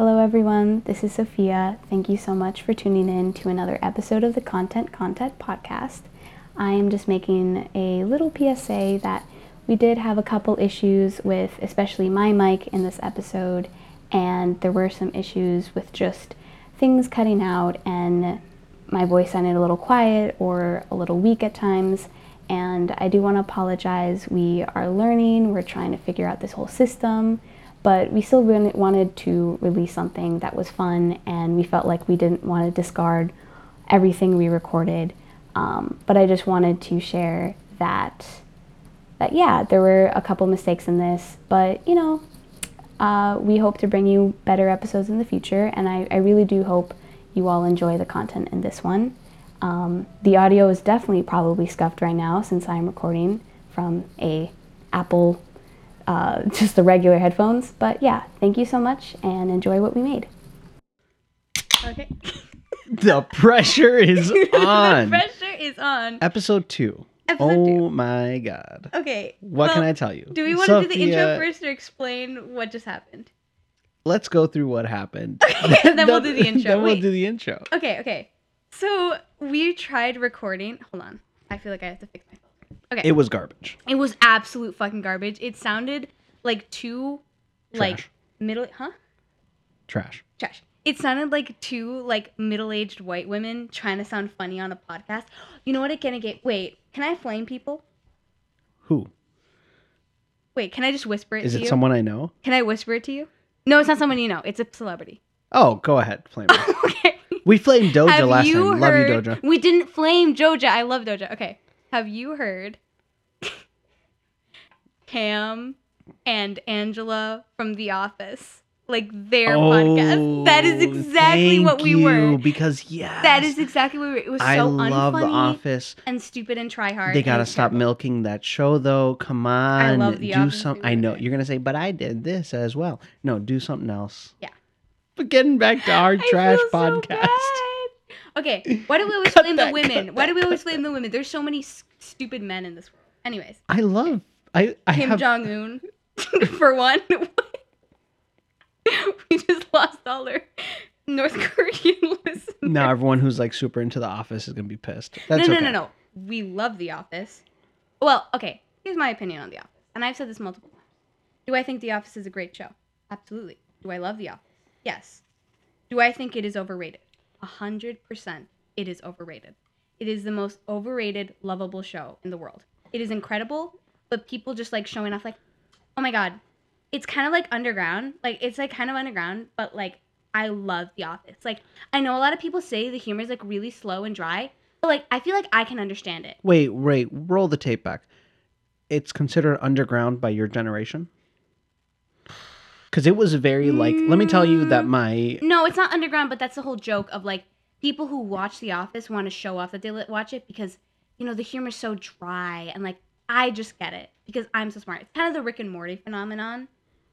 Hello, everyone. This is Sofia. Thank you so much for tuning in to another episode of the Content Content Podcast. I am just making a little PSA that we did have a couple issues with, especially my mic in this episode, and there were some issues with just things cutting out, and my voice sounded a little quiet or a little weak at times. And I do want to apologize. We are learning, we're trying to figure out this whole system but we still really wanted to release something that was fun and we felt like we didn't want to discard everything we recorded. Um, but i just wanted to share that that yeah there were a couple mistakes in this but you know uh, we hope to bring you better episodes in the future and I, I really do hope you all enjoy the content in this one. Um, the audio is definitely probably scuffed right now since i'm recording from a apple uh, just the regular headphones. But yeah, thank you so much and enjoy what we made. Okay. The pressure is on. the pressure is on. Episode two. Episode oh two. my god. Okay. What well, can I tell you? Do we want to do the intro first or explain what just happened? Let's go through what happened. Okay, then we'll do the intro. Then we'll Wait. do the intro. Okay, okay. So we tried recording. Hold on. I feel like I have to fix my phone. Okay. It was garbage. It was absolute fucking garbage. It sounded like two like Trash. middle huh? Trash. Trash. It sounded like two like middle-aged white women trying to sound funny on a podcast. You know what it gonna get wait, can I flame people? Who? Wait, can I just whisper it Is to it you? someone I know? Can I whisper it to you? No, it's not someone you know. It's a celebrity. Oh, go ahead, flame. okay. we flamed Doja Have last you time. Love you, Doja. We didn't flame Doja. I love Doja. Okay. Have you heard Pam and Angela from The Office? Like their podcast. Oh, that is Oh, exactly what we you, were. Because yes, That is exactly what we were. It was so I love The Office. and stupid and try hard. They gotta stop terrible. milking that show, though. Come on, love The do Office some. I know you're gonna say, but I did this as well. No, do something else. Yeah. But getting back to our I trash so podcast. bad. Okay, why do we always blame that, the women? Why do we always blame the women? There's so many s- stupid men in this world. Anyways, I love. I I Kim have. Jong Un, for one. we just lost all our North Korean listeners. now everyone who's like super into The Office is gonna be pissed. no, That's no, okay. no, no. We love The Office. Well, okay. Here's my opinion on The Office, and I've said this multiple times. Do I think The Office is a great show? Absolutely. Do I love The Office? Yes. Do I think it is overrated? A hundred percent. It is overrated. It is the most overrated, lovable show in the world. It is incredible, but people just like showing off, like, oh my god, it's kind of like underground. Like it's like kind of underground, but like I love The Office. Like I know a lot of people say the humor is like really slow and dry, but like I feel like I can understand it. Wait, wait. Roll the tape back. It's considered underground by your generation. Because it was very like. Let me tell you that Mm. my No, it's not underground, but that's the whole joke of like people who watch The Office want to show off that they li- watch it because you know the humor's so dry and like I just get it because I'm so smart. It's kind of the Rick and Morty phenomenon,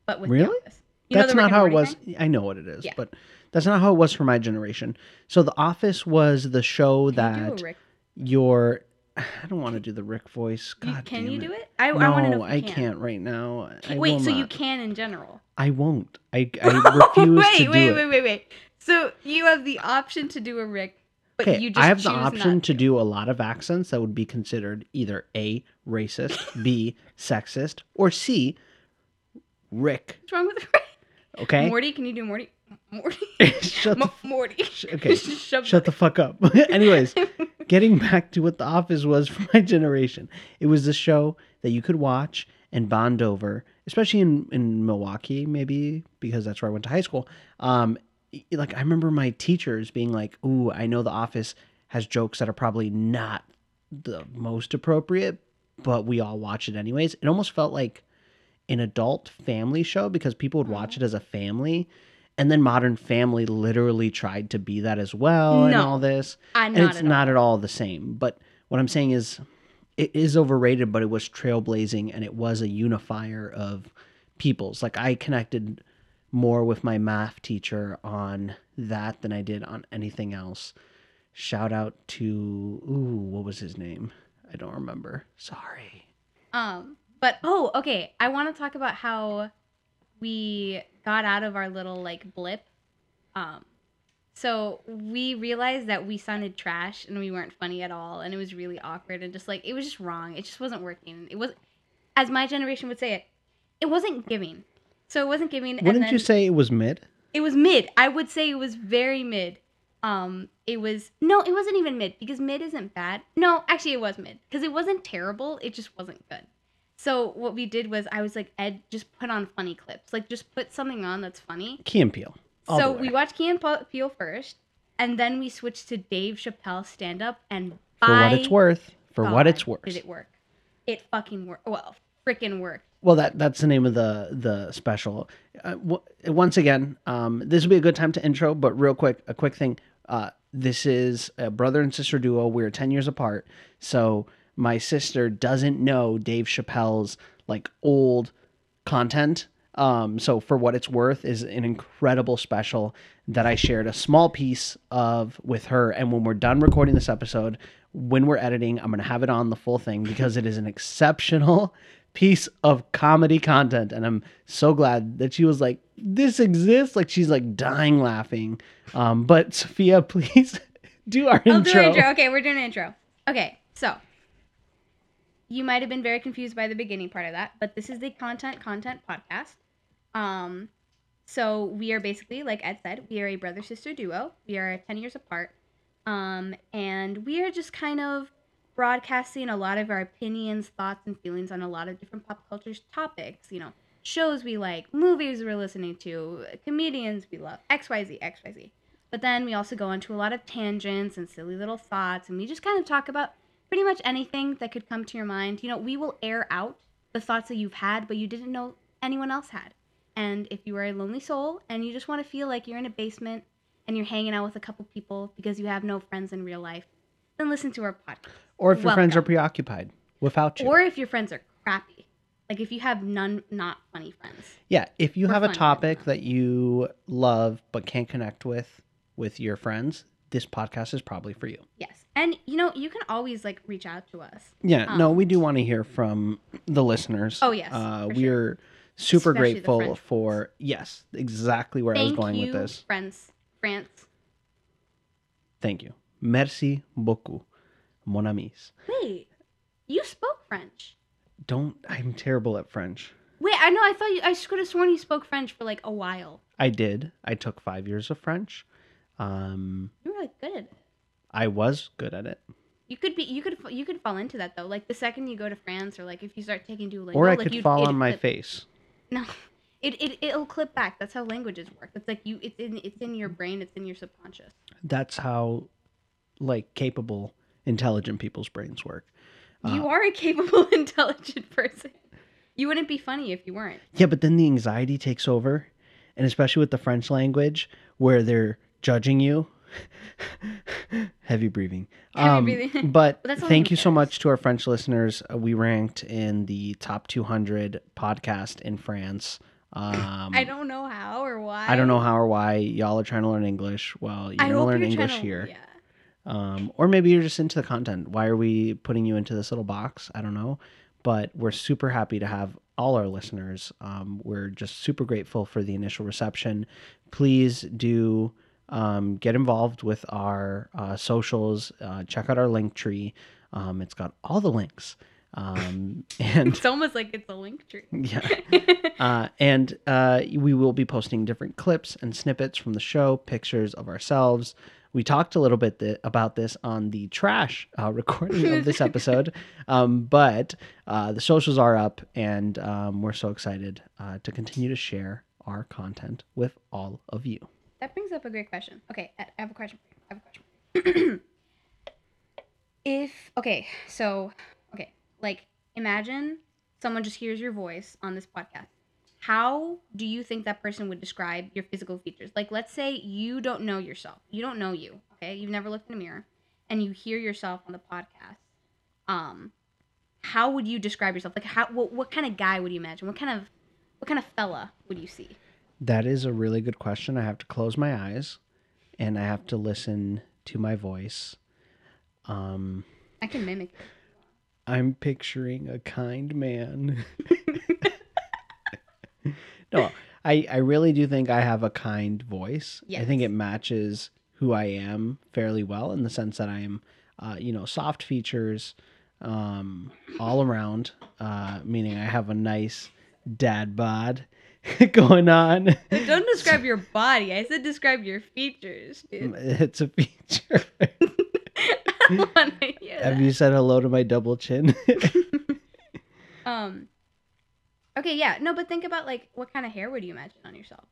but with Really? The Office. You know that's the Rick not and how it Morty was. thing? I know what it is, Yeah. but that's not how it was for my generation. So The Office was the show Can you do that a Rick? your. I don't want to do the Rick voice. You- can you it. do it? I, no, I want to know. I can. can't right now. I Wait, so you can in general? I won't. I, I refuse wait, to do wait, it. wait, wait, wait. So you have the option to do a Rick, but Okay, you just I have the option not to do a lot of accents that would be considered either A, racist, B, sexist, or C, Rick. What's wrong with Rick? Okay? Morty, can you do Morty? Morty. Shut the Morty. sh- okay. Shut the fuck up. Anyways, getting back to what The Office was for my generation, it was the show that you could watch and bond over, especially in, in Milwaukee, maybe because that's where I went to high school. Um, like I remember my teachers being like, "Ooh, I know The Office has jokes that are probably not the most appropriate, but we all watch it anyways." It almost felt like an adult family show because people would watch it as a family. And then Modern Family literally tried to be that as well and all this I'm and it's not at all the same. But what I'm saying is, it is overrated, but it was trailblazing and it was a unifier of peoples. Like I connected more with my math teacher on that than I did on anything else. Shout out to ooh, what was his name? I don't remember. Sorry. Um, but oh, okay. I want to talk about how we got out of our little like blip Um, so we realized that we sounded trash and we weren't funny at all, and it was really awkward and just like it was just wrong. It just wasn't working. It was, as my generation would say it, it wasn't giving. So it wasn't giving. and Wouldn't then- you say it was mid? it was mid. I would say it was very mid. Um, it was no, it wasn't even mid because mid isn't bad. No, actually, it was mid because it wasn't terrible. It just wasn't good. So what we did was I was like, Ed, just put on funny clips. Like just put something on that's funny. Key and Peele. all so the we watched Key and Pe- Peele first, and then we switched to Dave Chappelle stand up. And for what it's worth. For what God, it's worth. did it work? It fucking worked. Well, freaking worked. Well, that that's the name of the the special. Uh, w- once again, um, this will be a good time to intro, but real quick, a quick thing. Uh, this is a brother and sister duo. We're ten years apart, so my sister doesn't know Dave Chappelle's like old content. Um, so for what it's worth, is an incredible special that I shared a small piece of with her. And when we're done recording this episode, when we're editing, I'm gonna have it on the full thing because it is an exceptional piece of comedy content. And I'm so glad that she was like, "This exists!" Like she's like dying laughing. Um, but Sofia, please do our I'll intro. do an intro. Okay, we're doing an intro. Okay, so you might have been very confused by the beginning part of that, but this is the content content podcast. Um, so we are basically, like Ed said, we are a brother sister duo. We are ten years apart, um, and we are just kind of broadcasting a lot of our opinions, thoughts, and feelings on a lot of different pop culture topics. You know, shows we like, movies we're listening to, comedians we love, X Y Z X Y Z. But then we also go into a lot of tangents and silly little thoughts, and we just kind of talk about pretty much anything that could come to your mind. You know, we will air out the thoughts that you've had, but you didn't know anyone else had. And if you are a lonely soul and you just want to feel like you're in a basement and you're hanging out with a couple people because you have no friends in real life, then listen to our podcast. Or if your friends are preoccupied without you. Or if your friends are crappy, like if you have none not funny friends. Yeah, if you We're have a topic that. that you love but can't connect with with your friends, this podcast is probably for you. Yes. And you know, you can always like reach out to us. Yeah, no, Um, we do want to hear from the listeners. Oh, yes, uh, we're super Especially grateful for yes, exactly where I was going you, with this. friends, France. Thank you. Merci beaucoup, mon amis. Wait, you spoke French. Don't. I'm terrible at French. Wait, I know. I thought you. I could have sworn you spoke French for like a while. I did. I took five years of French. Um, You were like good at it. I was good at it, You could be. You could. You could fall into that though. Like the second you go to France, or like if you start taking Duolingo, or I like could you'd- fall on my clip- face. No, it it it'll clip back. That's how languages work. It's like you. It's in. It's in your brain. It's in your subconscious. That's how, like, capable, intelligent people's brains work. you are a capable, intelligent person. You wouldn't be funny if you weren't. Yeah, but then the anxiety takes over, and especially with the French language, where they're judging you. Heavy breathing. Heavy Um, breathing. but thank you so much to our French listeners. Uh, we ranked in the top 200 podcast in France. Um, I don't know how or why. I don't know how or why y'all are trying to learn English. Well, you're gonna learn English to, here. Yeah. Um, or maybe you're just into the content. Why are we putting you into this little box? I don't know. But we're super happy to have all our listeners. Um, we're just super grateful for the initial reception. Please do um, get involved with our uh, socials. Uh, check out our link tree. Um, it's got all the links. Um, and It's almost like it's a link tree. yeah. Uh, and uh, we will be posting different clips and snippets from the show, pictures of ourselves. We talked a little bit th- about this on the trash uh, recording of this episode, um, but uh, the socials are up, and um, we're so excited uh, to continue to share our content with all of you. That brings up a great question. Okay, I have a question. for you. I have a question. if okay, so okay, like imagine someone just hears your voice on this podcast. How do you think that person would describe your physical features? Like, let's say you don't know yourself. You don't know you. Okay, you've never looked in a mirror, and you hear yourself on the podcast. Um, how would you describe yourself? Like, how what, what kind of guy would you imagine? What kind of what kind of fella would you see? That is a really good question. I have to close my eyes, and I have to listen to my voice. Um, I can mimic. I'm picturing a kind man. no, I, I really do think I have a kind voice. I think it matches who I am fairly well in the sense that I am, uh, you know, soft features um, all around, uh, meaning I have a nice dad bod going on. Don't describe your body. I said describe your features, dude. it's a feature. I don't hear have you said hello to my double chin? Um. Okay, yeah, no, but think about like what kind of hair would you imagine on yourself?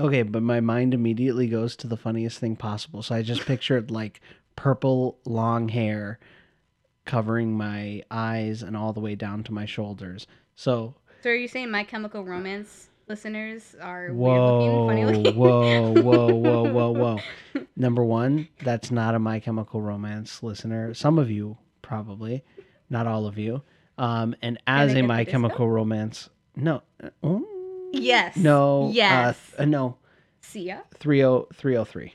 Okay, but my mind immediately goes to the funniest thing possible. So I just pictured like purple long hair covering my eyes and all the way down to my shoulders. So So are you saying My Chemical Romance listeners are whoa, weird looking, funny looking? whoa, whoa, whoa, whoa, whoa. Number one, that's not a My Chemical Romance listener. Some of you probably, not all of you. Um, and as a My? Chemical Romance, no, uh, oh, yes. no, Yes. uh, uh, no, Sia. 30, 3OH!3.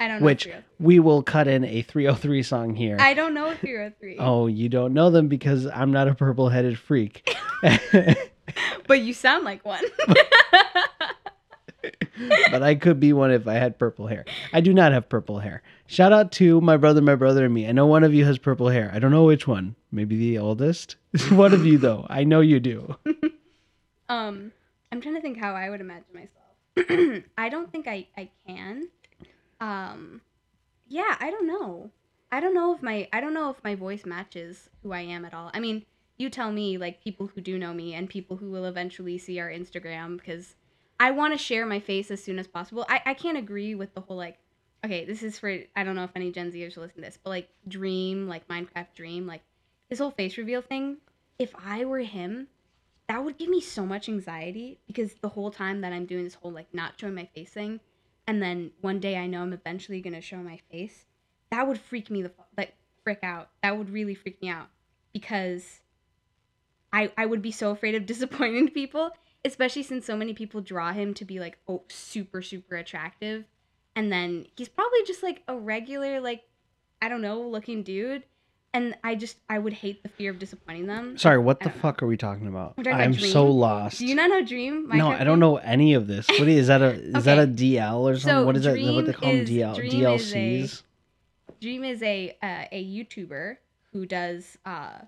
I don't know. which we will cut in a 3OH!3 song here. I don't know if you're a three. oh, you don't know them because I'm not a purple headed freak. But you sound like one. but I could be one if I had purple hair. I do not have purple hair. Shout out to my brother, my brother, and me. I know one of you has purple hair. I don't know which one. Maybe the oldest. one of you, though. I know you do. um, I'm trying to think how I would imagine myself. I don't think I I can. Um, yeah, I don't know. I don't know if my I don't know if my voice matches who I am at all. I mean, you tell me, like people who do know me and people who will eventually see our Instagram, because I want to share my face as soon as possible. I I can't agree with the whole like. Okay, this is for I don't know if any Gen Zers will listen to this, but like Dream, like Minecraft Dream, like this whole face reveal thing. If I were him, that would give me so much anxiety because the whole time that I'm doing this whole like not showing my face thing, and then one day I know I'm eventually gonna show my face, that would freak me the like frick out. That would really freak me out because I I would be so afraid of disappointing people, especially since so many people draw him to be like oh super super attractive, and then he's probably just like a regular like I don't know looking dude. And I just I would hate the fear of disappointing them. Sorry, what the know. fuck are we talking about? Talking I'm so lost. Do you not know Dream? no, I don't know any of this. What is, is that? A is that a DL or something? So what is that? What they Dream call them? DL Dream is a- DLCs? Dream is a uh, a YouTuber who does uh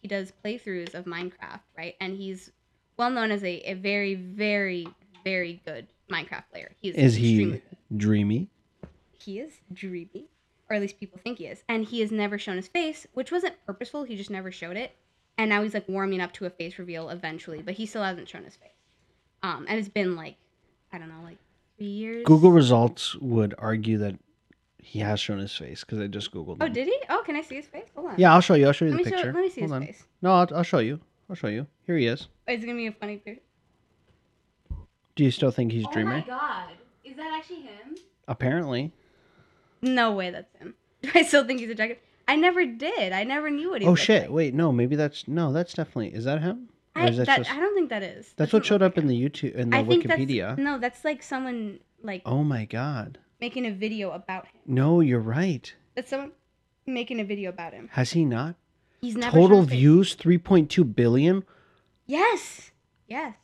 he does playthroughs of Minecraft, right? And he's well known as a, a very very very good Minecraft player. He's Is he dreamy? he is dreamy, or at least people think he is, and he has never shown his face, which wasn't purposeful. He just never showed it, and now he's like warming up to a face reveal eventually, but he still hasn't shown his face. Um, and it's been like I don't know, like three years. Google results would argue that he has shown his face because I just googled. Oh, him. did he? Oh, can I see his face? Hold on. Yeah, I'll show you. I'll show you Let the me show. picture. Let me see Hold his on. face. No, I'll, I'll show you. I'll show you. Here he is. It's gonna be a funny picture. Do you still think he's dreaming? Oh dreamy? god, is that actually him? Apparently. No way, that's him. Do I still think he's attractive? I never did. I never knew what he. Oh shit! Like. Wait, no, maybe that's no. That's definitely. Is that him? Or I, is that that, just? I don't think that is. That's what showed up like in the YouTube in the I think Wikipedia. That's, no, that's like someone like Oh my god! making a video about him. No, you're right. That's someone making a video about him. Has he not? He's never Total shown his face. views three point two billion. Yes, yes.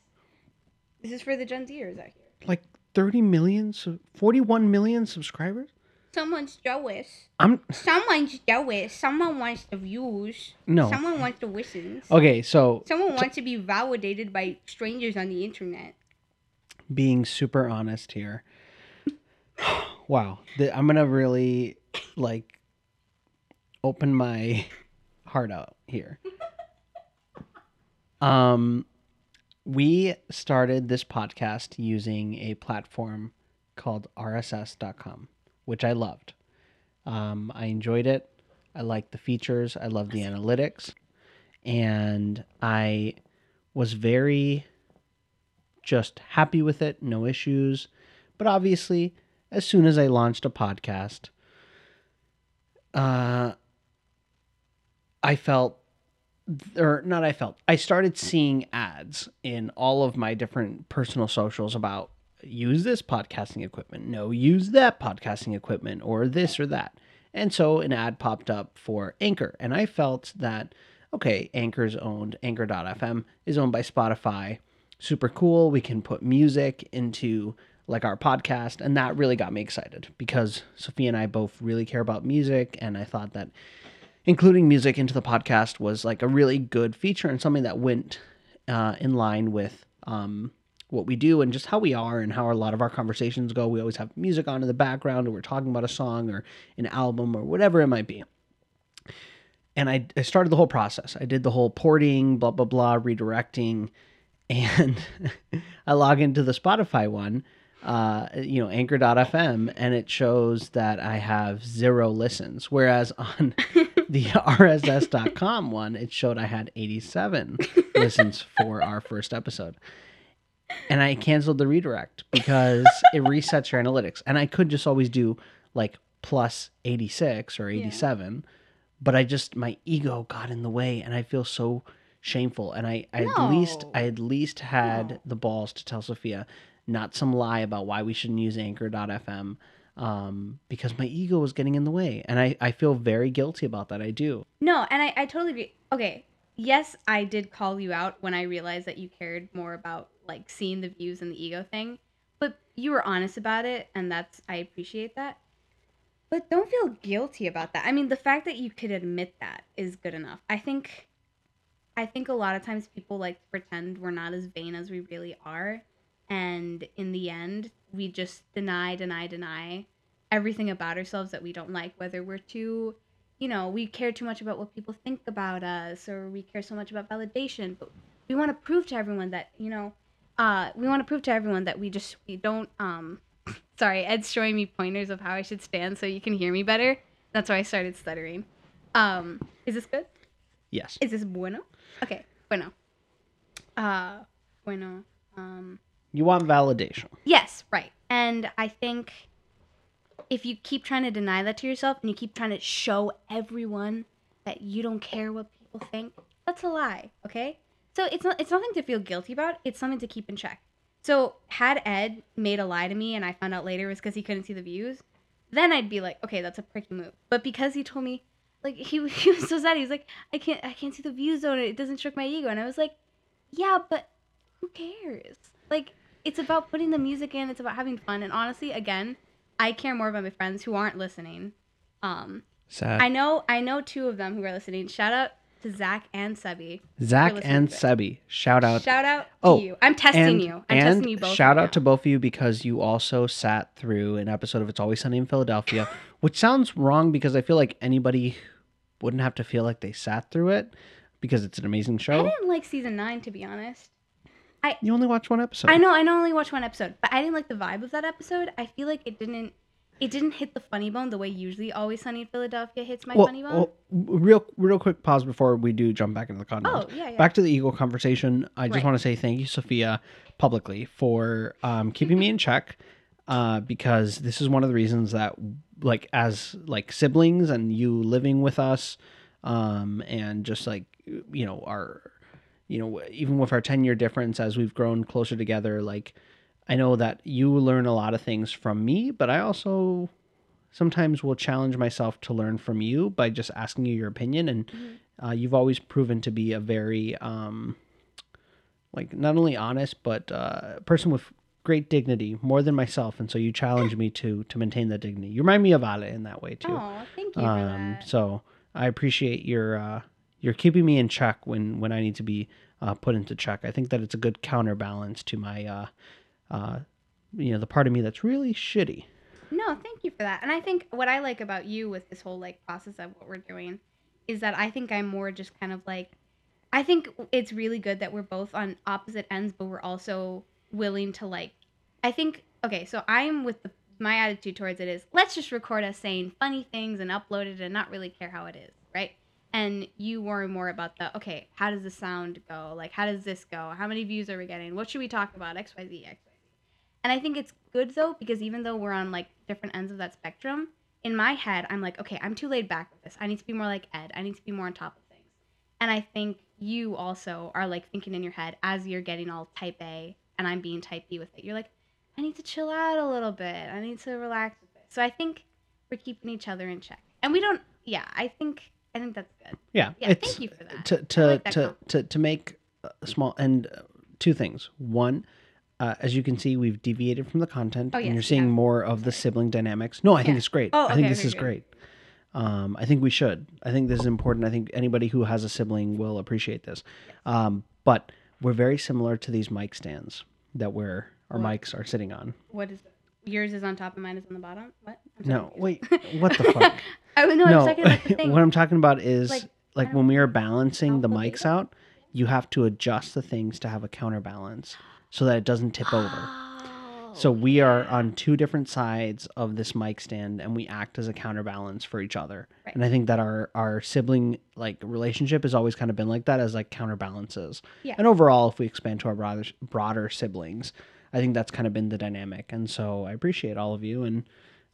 This is for the Gen Zers out here. Like thirty million, so forty-one million subscribers. Someone's jealous. I'm Someone's jealous. Someone wants the views. no. Someone wants the listens. Okay, so Someone wants to be validated by strangers on the internet. being super honest here. wow, the, I'm gonna really like open my heart out here. Um, we started this podcast using a platform called RSS.com, which I loved. Um, I enjoyed it. I liked the features. I loved the analytics, and I was very just happy with it, no issues. But obviously, as soon as I launched a podcast, uh, I felt, or not I felt, I started seeing ads in all of my different personal socials about use this podcasting equipment, no, use that podcasting equipment, or this or that. And so an ad popped up for Anchor, and I felt that, okay, Anchor's owned, Anchor.fm is owned by Spotify super cool. We can put music into like our podcast, and that really got me excited because Sofia and I both really care about music, and I thought that including music into the podcast was like a really good feature and something that went uh, in line with um, what we do and just how we are and how a lot of our conversations go. We always have music on in the background, or we're talking about a song or an album or whatever it might be. And I, I started the whole process. I did the whole porting, blah, blah, blah, redirecting. And I log into the Spotify one, uh, you know, anchor.fm, and it shows that I have zero listens. Whereas on the RSS.com one, it showed I had 87 listens for our first episode. And I canceled the redirect because it resets your analytics. And I could just always do like plus 86 or 87, but I just, my ego got in the way and I feel so shameful. And I, I at least, I at least had No. the balls to tell Sofia, not some lie about why we shouldn't use anchor.fm um, because my ego was getting in the way. And I, I feel very guilty about that. I do. No, and I, I totally agree. Okay, yes, I did call you out when I realized that you cared more about like seeing the views and the ego thing, but you were honest about it, and that's I appreciate that. But don't feel guilty about that. I mean, the fact that you could admit that is good enough. I think, I think a lot of times people like to pretend we're not as vain as we really are, and in the end, we just deny, deny, deny everything about ourselves that we don't like, whether we're too you know, we care too much about what people think about us or we care so much about validation, but we want to prove to everyone that, you know, uh, we want to prove to everyone that we just we don't um sorry, Ed's showing me pointers of how I should stand so you can hear me better. That's why I started stuttering. Um, is this good? Yes. Is this bueno? Okay, bueno. Uh, bueno. Um, You want validation. Yes, right. And I think if you keep trying to deny that to yourself and you keep trying to show everyone that you don't care what people think, that's a lie, okay? So it's not it's nothing to feel guilty about, it's something to keep in check. So had Ed made a lie to me and I found out later it was because he couldn't see the views, then I'd be like, okay, that's a pricky move. But because he told me like he, he was so sad, he was like, I can't I can't see the views though, and it doesn't stroke my ego. And I was like, Yeah, but who cares? Like it's about putting the music in. It's about having fun. And honestly, again, I care more about my friends who aren't listening. Um, Sad. I know, I know two of them who are listening. Shout out to Zach and Sebi. Zach and. Sebi. Shout out. Shout out to Oh, you. I'm testing and, you. I'm and testing you both. shout out to both of you because you also sat through an episode of It's Always Sunny in Philadelphia, which sounds wrong because I feel like anybody wouldn't have to feel like they sat through it because it's an amazing show. I didn't like season nine, to be honest. I, You only watched one episode. I know, I only watched one episode, but I didn't like the vibe of that episode. I feel like it didn't, it didn't hit the funny bone the way usually Always Sunny in Philadelphia hits my Well, funny bone. well, real, real quick pause before we do jump back into the content. oh yeah, yeah. Back to the Eagle conversation. I just Right. want to say thank you, Sofia, publicly for um, keeping me in check, uh, because this is one of the reasons that, like, as like siblings and you living with us, um, and just like you know our, you know, even with our ten year difference, as we've grown closer together, like, I know that you learn a lot of things from me, but I also sometimes will challenge myself to learn from you by just asking you your opinion. And uh, you've always proven to be a very um, like not only honest but uh, a person with great dignity more than myself. And so you challenge me to to maintain that dignity. You remind me of Ale in that way too. Oh, thank you um, so i appreciate your uh, you're keeping me in check when when i need to be uh, put into check. I think that it's a good counterbalance to my uh, you know the part of me that's really shitty No, thank you for that. And I think what I like about you with this whole like process of what we're doing is that I think I'm more just kind of like I think it's really good that we're both on opposite ends but we're also willing to like I think okay, so I'm with the my attitude towards it is let's just record us saying funny things and upload it and not really care how it is, right? And you worry more about the okay, how does the sound go? Like how does this go? How many views are we getting? What should we talk about? XYZ, XYZ. And I think it's good though because even though we're on like different ends of that spectrum, in my head I'm like, okay, I'm too laid back with this. I need to be more like Ed. I need to be more on top of things. And I think you also are like thinking in your head as you're getting all type A and I'm being type B with it. You're like, I need to chill out a little bit. I need to relax with it. So I think we're keeping each other in check. And we don't yeah, I think I think that's good. yeah, Yeah, thank you for that. to to like that to, to to make a small and two things. One, uh, as you can see, we've deviated from the content, Oh, and you're seeing have. more of the sibling dynamics. No, I think Yeah. it's great. Oh, okay, I think this okay, is great. Um, I think we should. I think this is important. I think anybody who has a sibling will appreciate this. Um, but we're very similar to these mic stands that we're our What? mics are sitting on. What is yours is on top and mine is on the bottom? What? I'm No, wait, what the fuck? I no, I no, talking about the thing. what I'm talking about is Like, like, when we are balancing the mics out, you have to adjust the things to have a counterbalance so that it doesn't tip over. Oh, So we are on two different sides of this mic stand, and we act as a counterbalance for each other. Right. And I think that our our sibling like relationship has always kind of been like that, as like counterbalances. Yeah. And overall, if we expand to our broader broader siblings, I think that's kind of been the dynamic. And so I appreciate all of you and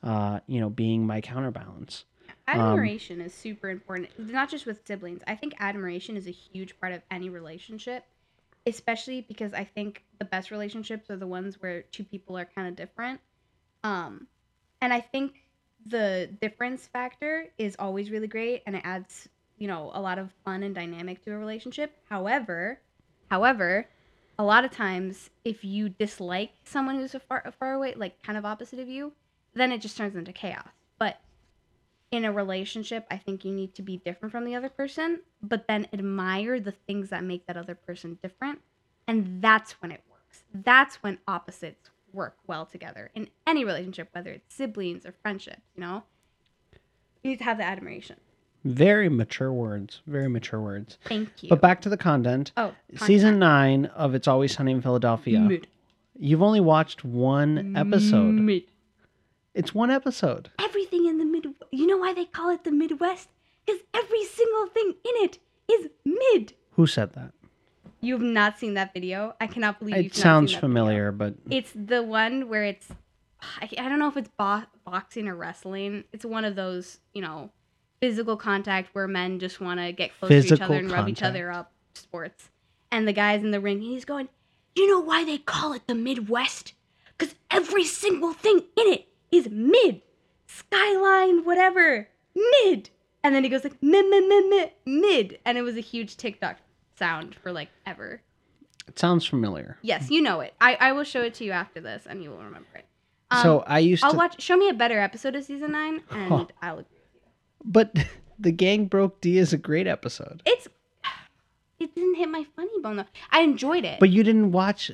uh, you know being my counterbalance. Um, admiration is super important not just with siblings i think admiration is a huge part of any relationship especially because i think the best relationships are the ones where two people are kind of different. Um and i think the difference factor is always really great and it adds you know a lot of fun and dynamic to a relationship. However however a lot of times if you dislike someone who's a far, far away like kind of opposite of you then it just turns into chaos in a relationship, I think you need to be different from the other person, but then admire the things that make that other person different. And that's when it works. That's when opposites work well together in any relationship, whether it's siblings or friendships, you know? You need to have the admiration. Very mature words. Very mature words. Thank you. But back to the content. oh, Season nine of It's Always Sunny in Philadelphia. Mid. You've only watched one episode. Mid. It's one episode. Everything in the. You know why they call it the Midwest? Because every single thing in it is mid. Who said that? You have not seen that video. I cannot believe you've It sounds that video. familiar, but It's the one where it's I, I don't know if it's bo- boxing or wrestling. It's one of those, you know, physical contact where men just want to get close to each other and rub each other up sports. And the guy's in the ring and he's going, "You know why they call it the Midwest? Cuz every single thing in it is mid. Skyline whatever. Mid." And then he goes like mid mid mid mid mid and it was a huge TikTok sound for like ever. it sounds familiar. Yes, you know it. I, I will show it to you after this, and you will remember it. Um, so I used I'll to, watch. Show me a better episode of season nine, and Huh. I'll. but the gang broke Dee is a great episode. It's. It didn't hit my funny bone though. I enjoyed it. But you didn't watch.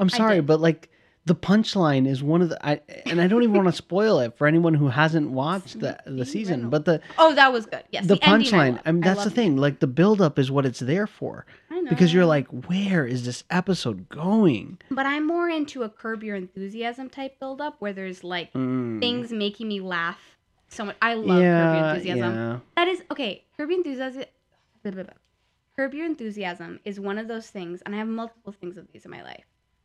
I'm sorry, but like the punchline is one of the. I, and I don't even want to spoil it for anyone who hasn't watched the the season. But the oh, that was good. Yes, the, I punchline. loved. I mean, that's the loved it. thing. Like the buildup is what it's there for. I know. Because you're like, where is this episode going? But I'm more into a curb your enthusiasm type build up where there's like Mm. things making me laugh so much. I love curb your enthusiasm. yeah. That is okay. Curb Your Enthusiasm. blah, blah, blah. Curb Your Enthusiasm is one of those things, and I have multiple things of these in my life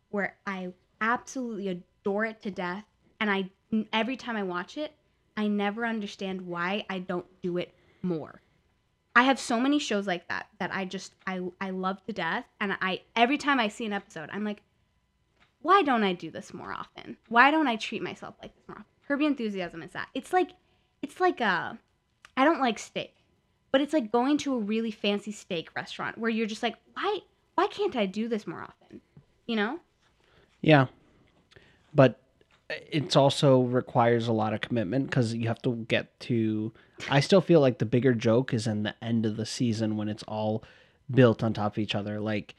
where I absolutely adore it to death, and I every time I watch it, I never understand why I don't do it more. I have so many shows like that that I just I I love to death, and I every time I see an episode, I'm like, why don't I do this more often? Why don't I treat myself like this more often? Your Enthusiasm is that. It's like it's like a I don't like steak, but it's like going to a really fancy steak restaurant where you're just like, why why can't I do this more often? You know? Yeah. But it's also requires a lot of commitment because you have to get to. I still feel like the bigger joke is in the end of the season when it's all built on top of each other. Like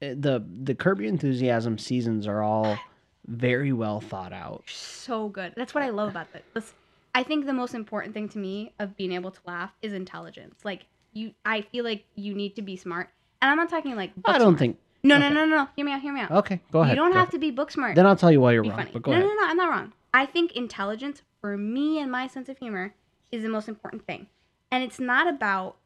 eh, the the Curb Your Enthusiasm seasons are all very well thought out. So good. That's what I love about this. this. I think the most important thing to me of being able to laugh is intelligence. Like you I feel like you need to be smart. And I'm not talking like I don't smart. think. No, no, okay. no, no, no. Hear me out, hear me out. Okay, go ahead. You don't go have ahead. to be book smart. Then I'll tell you why you're be wrong. funny. But go no, ahead. no, no, I'm not wrong. I think intelligence for me and my sense of humor is the most important thing. And it's not about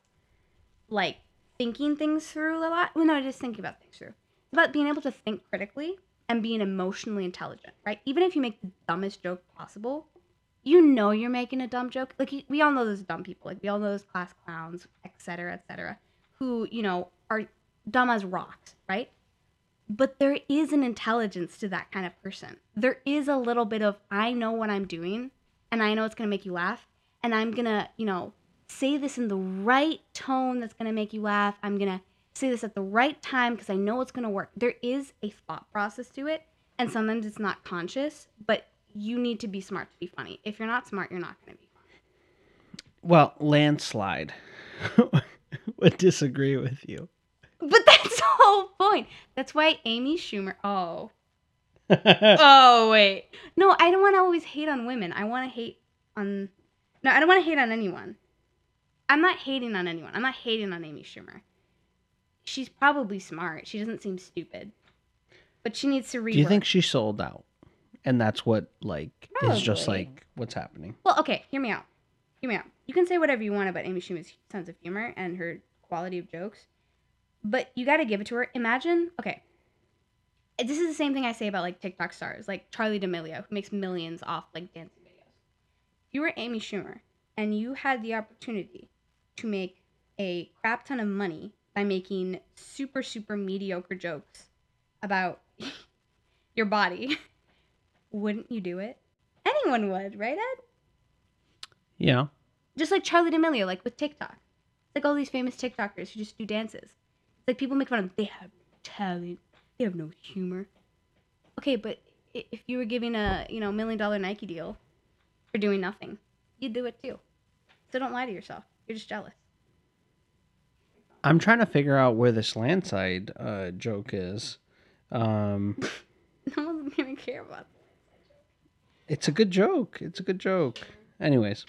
like thinking things through a lot. Well, no, it is thinking about things through. It's about being able to think critically and being emotionally intelligent, right? Even if you make the dumbest joke possible, you know you're making a dumb joke. Like you- we all know those dumb people. Like we all know those class clowns, et cetera, et cetera, who you know are dumb as rocks, right? but there is an intelligence to that kind of person. There is a little bit of I know what I'm doing and I know it's going to make you laugh and I'm going to, you know, say this in the right tone that's going to make you laugh. I'm going to say this at the right time because I know it's going to work. There is a thought process to it, and sometimes it's not conscious, but you need to be smart to be funny. If you're not smart, you're not going to be funny. Well, landslide would disagree with you. But that's the whole point. That's why Amy Schumer. Oh. oh, wait. No, I don't want to always hate on women. I want to hate on. No, I don't want to hate on anyone. I'm not hating on anyone. I'm not hating on Amy Schumer. She's probably smart. She doesn't seem stupid. But she needs to rework. Do you think she sold out? And that's what like is just like what's happening. Well, okay, hear me out. Hear me out. You can say whatever you want about Amy Schumer's sense of humor and her quality of jokes, but you got to give it to her. Imagine, okay, this is the same thing I say about like TikTok stars, like Charli D'Amelio, who makes millions off like dancing videos. If you were Amy Schumer and you had the opportunity to make a crap ton of money by making super super mediocre jokes about your body, wouldn't you do it? Anyone would, right, Ed? Yeah. Just like Charli D'Amelio, like with TikTok. It's like all these famous TikTokers who just do dances. It's like people make fun of them. They have talent. They have no humor. Okay, but if you were giving a you know million dollar Nike deal for doing nothing, you'd do it too. So don't lie to yourself. You're just jealous. I'm trying to figure out where this landslide uh, joke is. Um, No one's gonna care about. it's a good joke. It's a good joke. Anyways,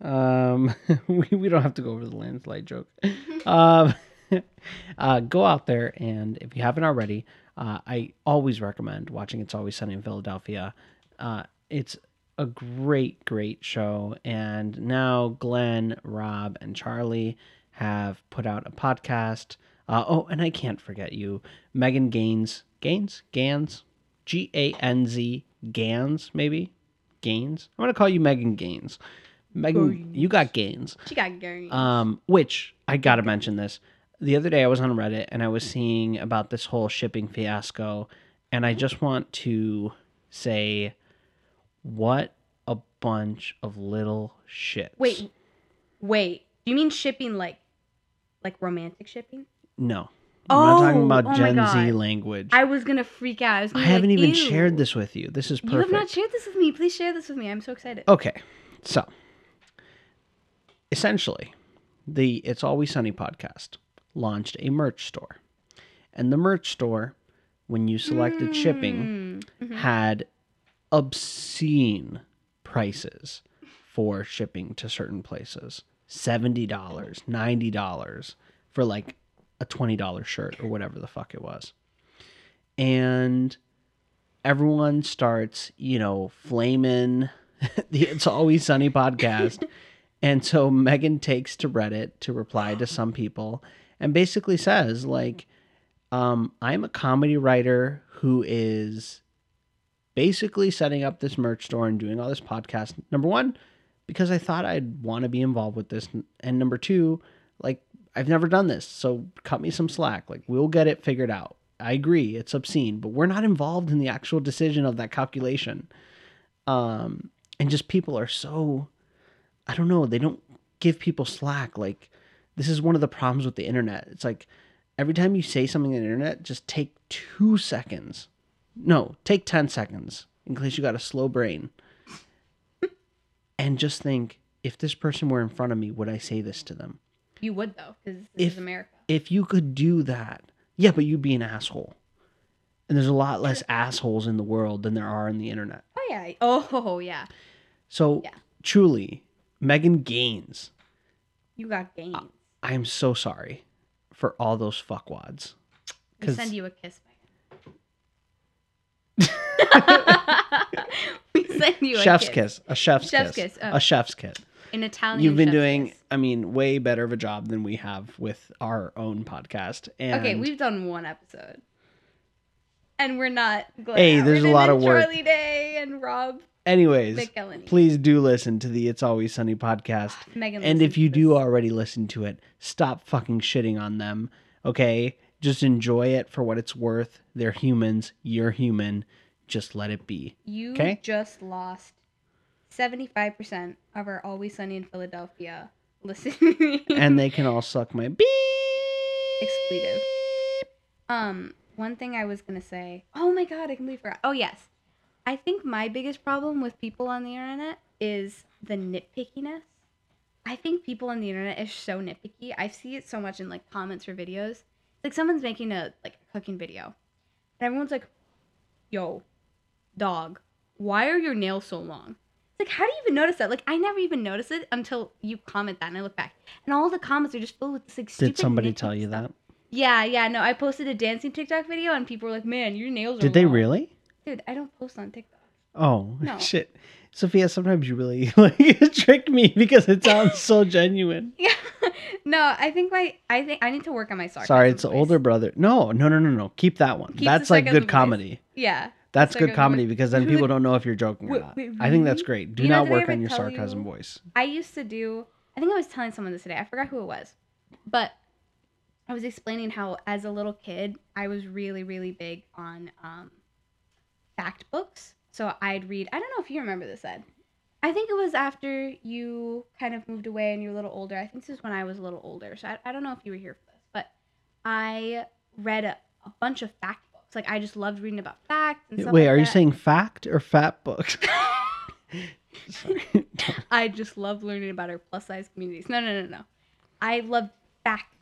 um, we, we don't have to go over the landslide joke. um, uh, go out there and if you haven't already, uh, I always recommend watching It's Always Sunny in Philadelphia. Uh, it's a great, great show. And now Glenn, Rob, and Charlie have put out a podcast. Uh, oh, and I can't forget you, Megan Gaines. Gaines? Gans? G A N Z. Gans, maybe? Gaines? I'm going to call you Megan Gaines. Megan, you got Gaines. She got Gary. Um, which I gotta mention this. The other day I was on Reddit and I was seeing about this whole shipping fiasco, and I just want to say, what a bunch of little shits. wait, wait. Do you mean shipping like, like romantic shipping? no, I'm not talking Oh, about oh Gen Z language. I was gonna freak out. I, was I gonna haven't even "Ew." shared this with you. This is perfect. You have not shared this with me. Please share this with me. I'm so excited. Okay, so essentially, the It's Always Sunny podcast launched a merch store. And the merch store, when you selected shipping, Mm, mhm. had obscene prices for shipping to certain places $70, $90 for like a $20 shirt or whatever the fuck it was. And everyone starts, you know, flaming the It's Always Sunny podcast. and so Megan takes to Reddit to reply to some people and basically says, like, um, I'm a comedy writer who is basically setting up this merch store and doing all this podcast. Number one, because I thought I'd want to be involved with this. And number two, like, I've never done this. So cut me some slack. Like, we'll get it figured out. I agree, it's obscene, but we're not involved in the actual decision of that calculation. Um, and just people are so, I don't know, they don't give people slack. Like, this is one of the problems with the internet. It's like every time you say something on the internet, just take two seconds. No, take 10 seconds in case you got a slow brain. and just think if this person were in front of me, would I say this to them? You would though, because this If- is America. If you could do that, yeah, but you'd be an asshole. And there's a lot less assholes in the world than there are in the internet. Oh yeah. Oh yeah. So Yeah. truly, Megan Gaines, You got gains. I am so sorry for all those fuckwads. we send you a kiss, we send you a chef's a kiss. a chef's, Chef's kiss, kiss, oh. a chef's kiss. An Italian. You've been doing, kiss. I mean, way better of a job than we have with our own podcast. And Okay, we've done one episode, and we're not. Glenn Hey, there's a lot of work. Charlie Day and Rob anyways, please do listen to the It's Always Sunny podcast. Megan. And if you do already listen to it, stop fucking shitting on them. Okay? Just enjoy it for what it's worth. They're humans. You're human. Just let it be. you okay. just lost seventy-five percent of our Always Sunny in Philadelphia listening. And they can all suck my beep. expletive. Um, one thing I was gonna say. Oh my god, I completely forgot. Oh yes, I think my biggest problem with people on the internet is the nitpickiness. I think people on the internet is so nitpicky. I see it so much in like comments for videos. Like someone's making a like cooking video, and everyone's like, "Yo, dog, why are your nails so long?" It's like, how do you even notice that? Like, I never even notice it until you comment that, and I look back, and all the comments are just filled with this like stupid. Did somebody nitpicky tell you stuff. that? Yeah, yeah. No, I posted a dancing TikTok video, and people were like, "Man, your nails are." Did they long." really? Dude, I don't post on TikTok. Oh No. shit, Sofia. Sometimes you really like trick me because it sounds so genuine. Yeah. no, I think my I think I need to work on my sarcasm. Sorry, it's voice. older brother. No, no, no, no, no. Keep that one. Keep That's like good voice. comedy. Yeah. That's good comedy voice- because then people wait, don't know if you're joking or not. wait, I think that's great. Do You not I work on your sarcasm you- voice. I used to do I think I was telling someone this today. I forgot who it was. But I was explaining how as a little kid, I was really really big on um fact books. So I'd read I don't know if you remember this Ed. I think it was after you kind of moved away and you're a little older. I think this is when I was a little older. So I, I don't know if you were here for this, but I read a, a bunch of fact books. Like I just loved reading about facts and stuff Wait, like are you that. saying fact or fat books? I just love learning about our plus size communities. No, no, no, no. I love fact.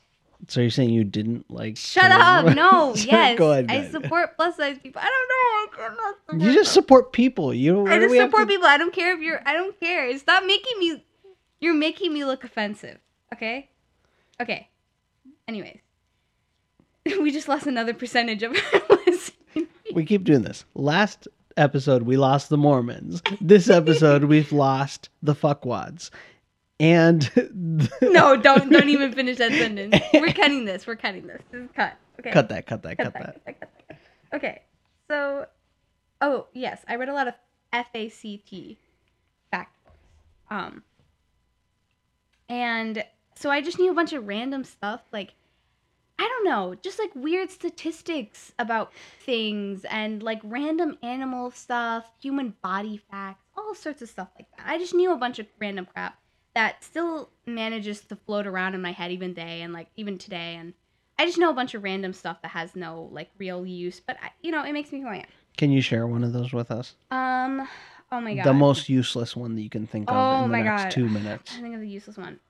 So you're saying you didn't like? Shut up! No, Sorry, yes, Go ahead. I support plus size people. I don't know. I cannot support You just support people. You. Don't, I just support to- people. I don't care if you're. I don't care. Stop making me. You're making me look offensive. Okay. Okay. Anyways, we just lost another percentage of our. We keep doing this. Last episode we lost the Mormons. This episode we've lost the fuckwads. And No, don't don't even finish that sentence. We're cutting this. We're cutting this. This is cut. Okay. cut that, cut that, Cut cut that, that. cut that. Okay, so, oh yes, I read a lot of FACT fact. Um, and so I just knew a bunch of random stuff, like I don't know, just like weird statistics about things and like random animal stuff, human body facts, all sorts of stuff like that. I just knew a bunch of random crap that still manages to float around in my head even day and like even today and I just know a bunch of random stuff that has no like real use, but I, you know, it makes me who I am. Can you share one of those with us? Um, oh my god, The most useless one that you can think of Oh in the next God. two minutes. I think of the useless one.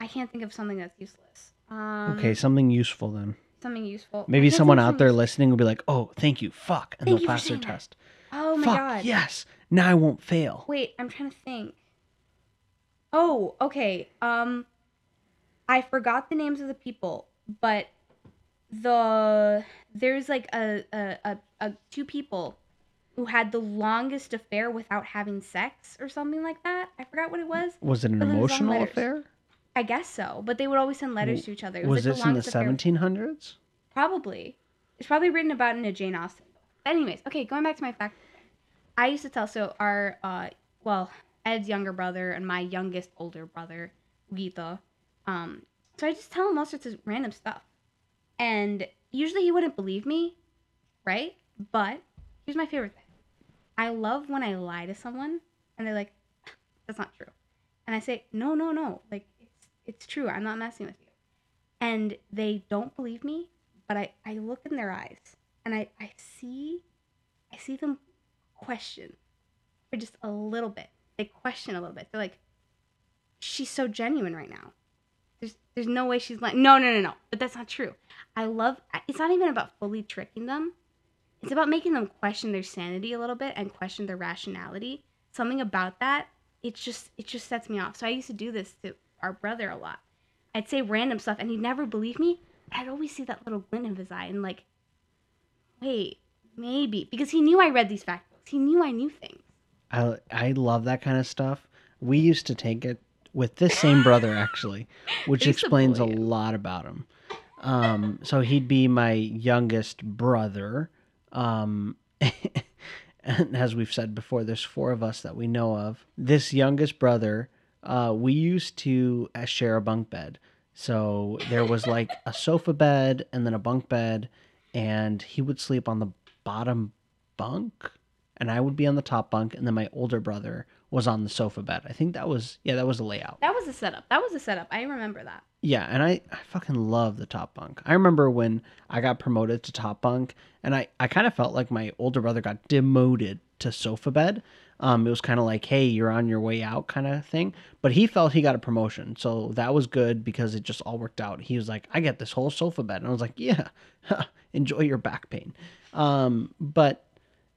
I can't think of something that's useless. Um, Okay, something useful then. something useful. Maybe someone out there something- listening will be like, "Oh, thank you, fuck," and Thank they'll pass their that. test. Oh my fuck, god. yes. Now I won't fail. Wait, I'm trying to think. Oh, okay. Um, I forgot the names of the people, but the there's like a a, a, a two people who had the longest affair without having sex or something like that. I forgot what it was. Was it an But it was on emotional affair? I guess so, but they would always send letters to each other. It Was like this in the affair- 1700s? Probably. It's probably written about in a Jane Austen book. Anyways, okay, going back to my fact. I used to tell so our uh well, Ed's younger brother and my youngest older brother, Gita. Um, so I just tell him all sorts of random stuff. And usually he wouldn't believe me, right? But here's my favorite thing. I love when I lie to someone and they're like, that's not true. And I say, no, no, no. Like it's it's true. I'm not messing with you. And they don't believe me, but I, I look in their eyes and I, I see I see them question for just a little bit. They question a little bit. They're like, she's so genuine right now. There's there's no way she's lying. No, no, no, no. But that's not true. I love it's not even about fully tricking them. It's about making them question their sanity a little bit and question their rationality. Something about that, it just it just sets me off. So I used to do this to our brother a lot. I'd say random stuff and he'd never believe me. I'd always see that little glint of his eye and like, wait, maybe because he knew I read these fact. He knew I knew things. I I love that kind of stuff. We used to take it with this same brother actually, which They used to explains a lot about him. Um, so he'd be my youngest brother. Um, and as we've said before, there's four of us that we know of. This youngest brother, uh, we used to uh, share a bunk bed. So there was like a sofa bed and then a bunk bed, and he would sleep on the bottom bunk, and I would be on the top bunk, and then my older brother was on the sofa bed. I think that was yeah, that was the layout. That was a setup. That was a setup. I remember that. Yeah, and I, I fucking love the top bunk. I remember when I got promoted to top bunk, and I, I kind of felt like my older brother got demoted to sofa bed. Um, it was kind of like, hey, you're on your way out kind of thing. But he felt he got a promotion. So that was good because it just all worked out. He was like, I get this whole sofa bed. And I was like, yeah, enjoy your back pain. Um, but,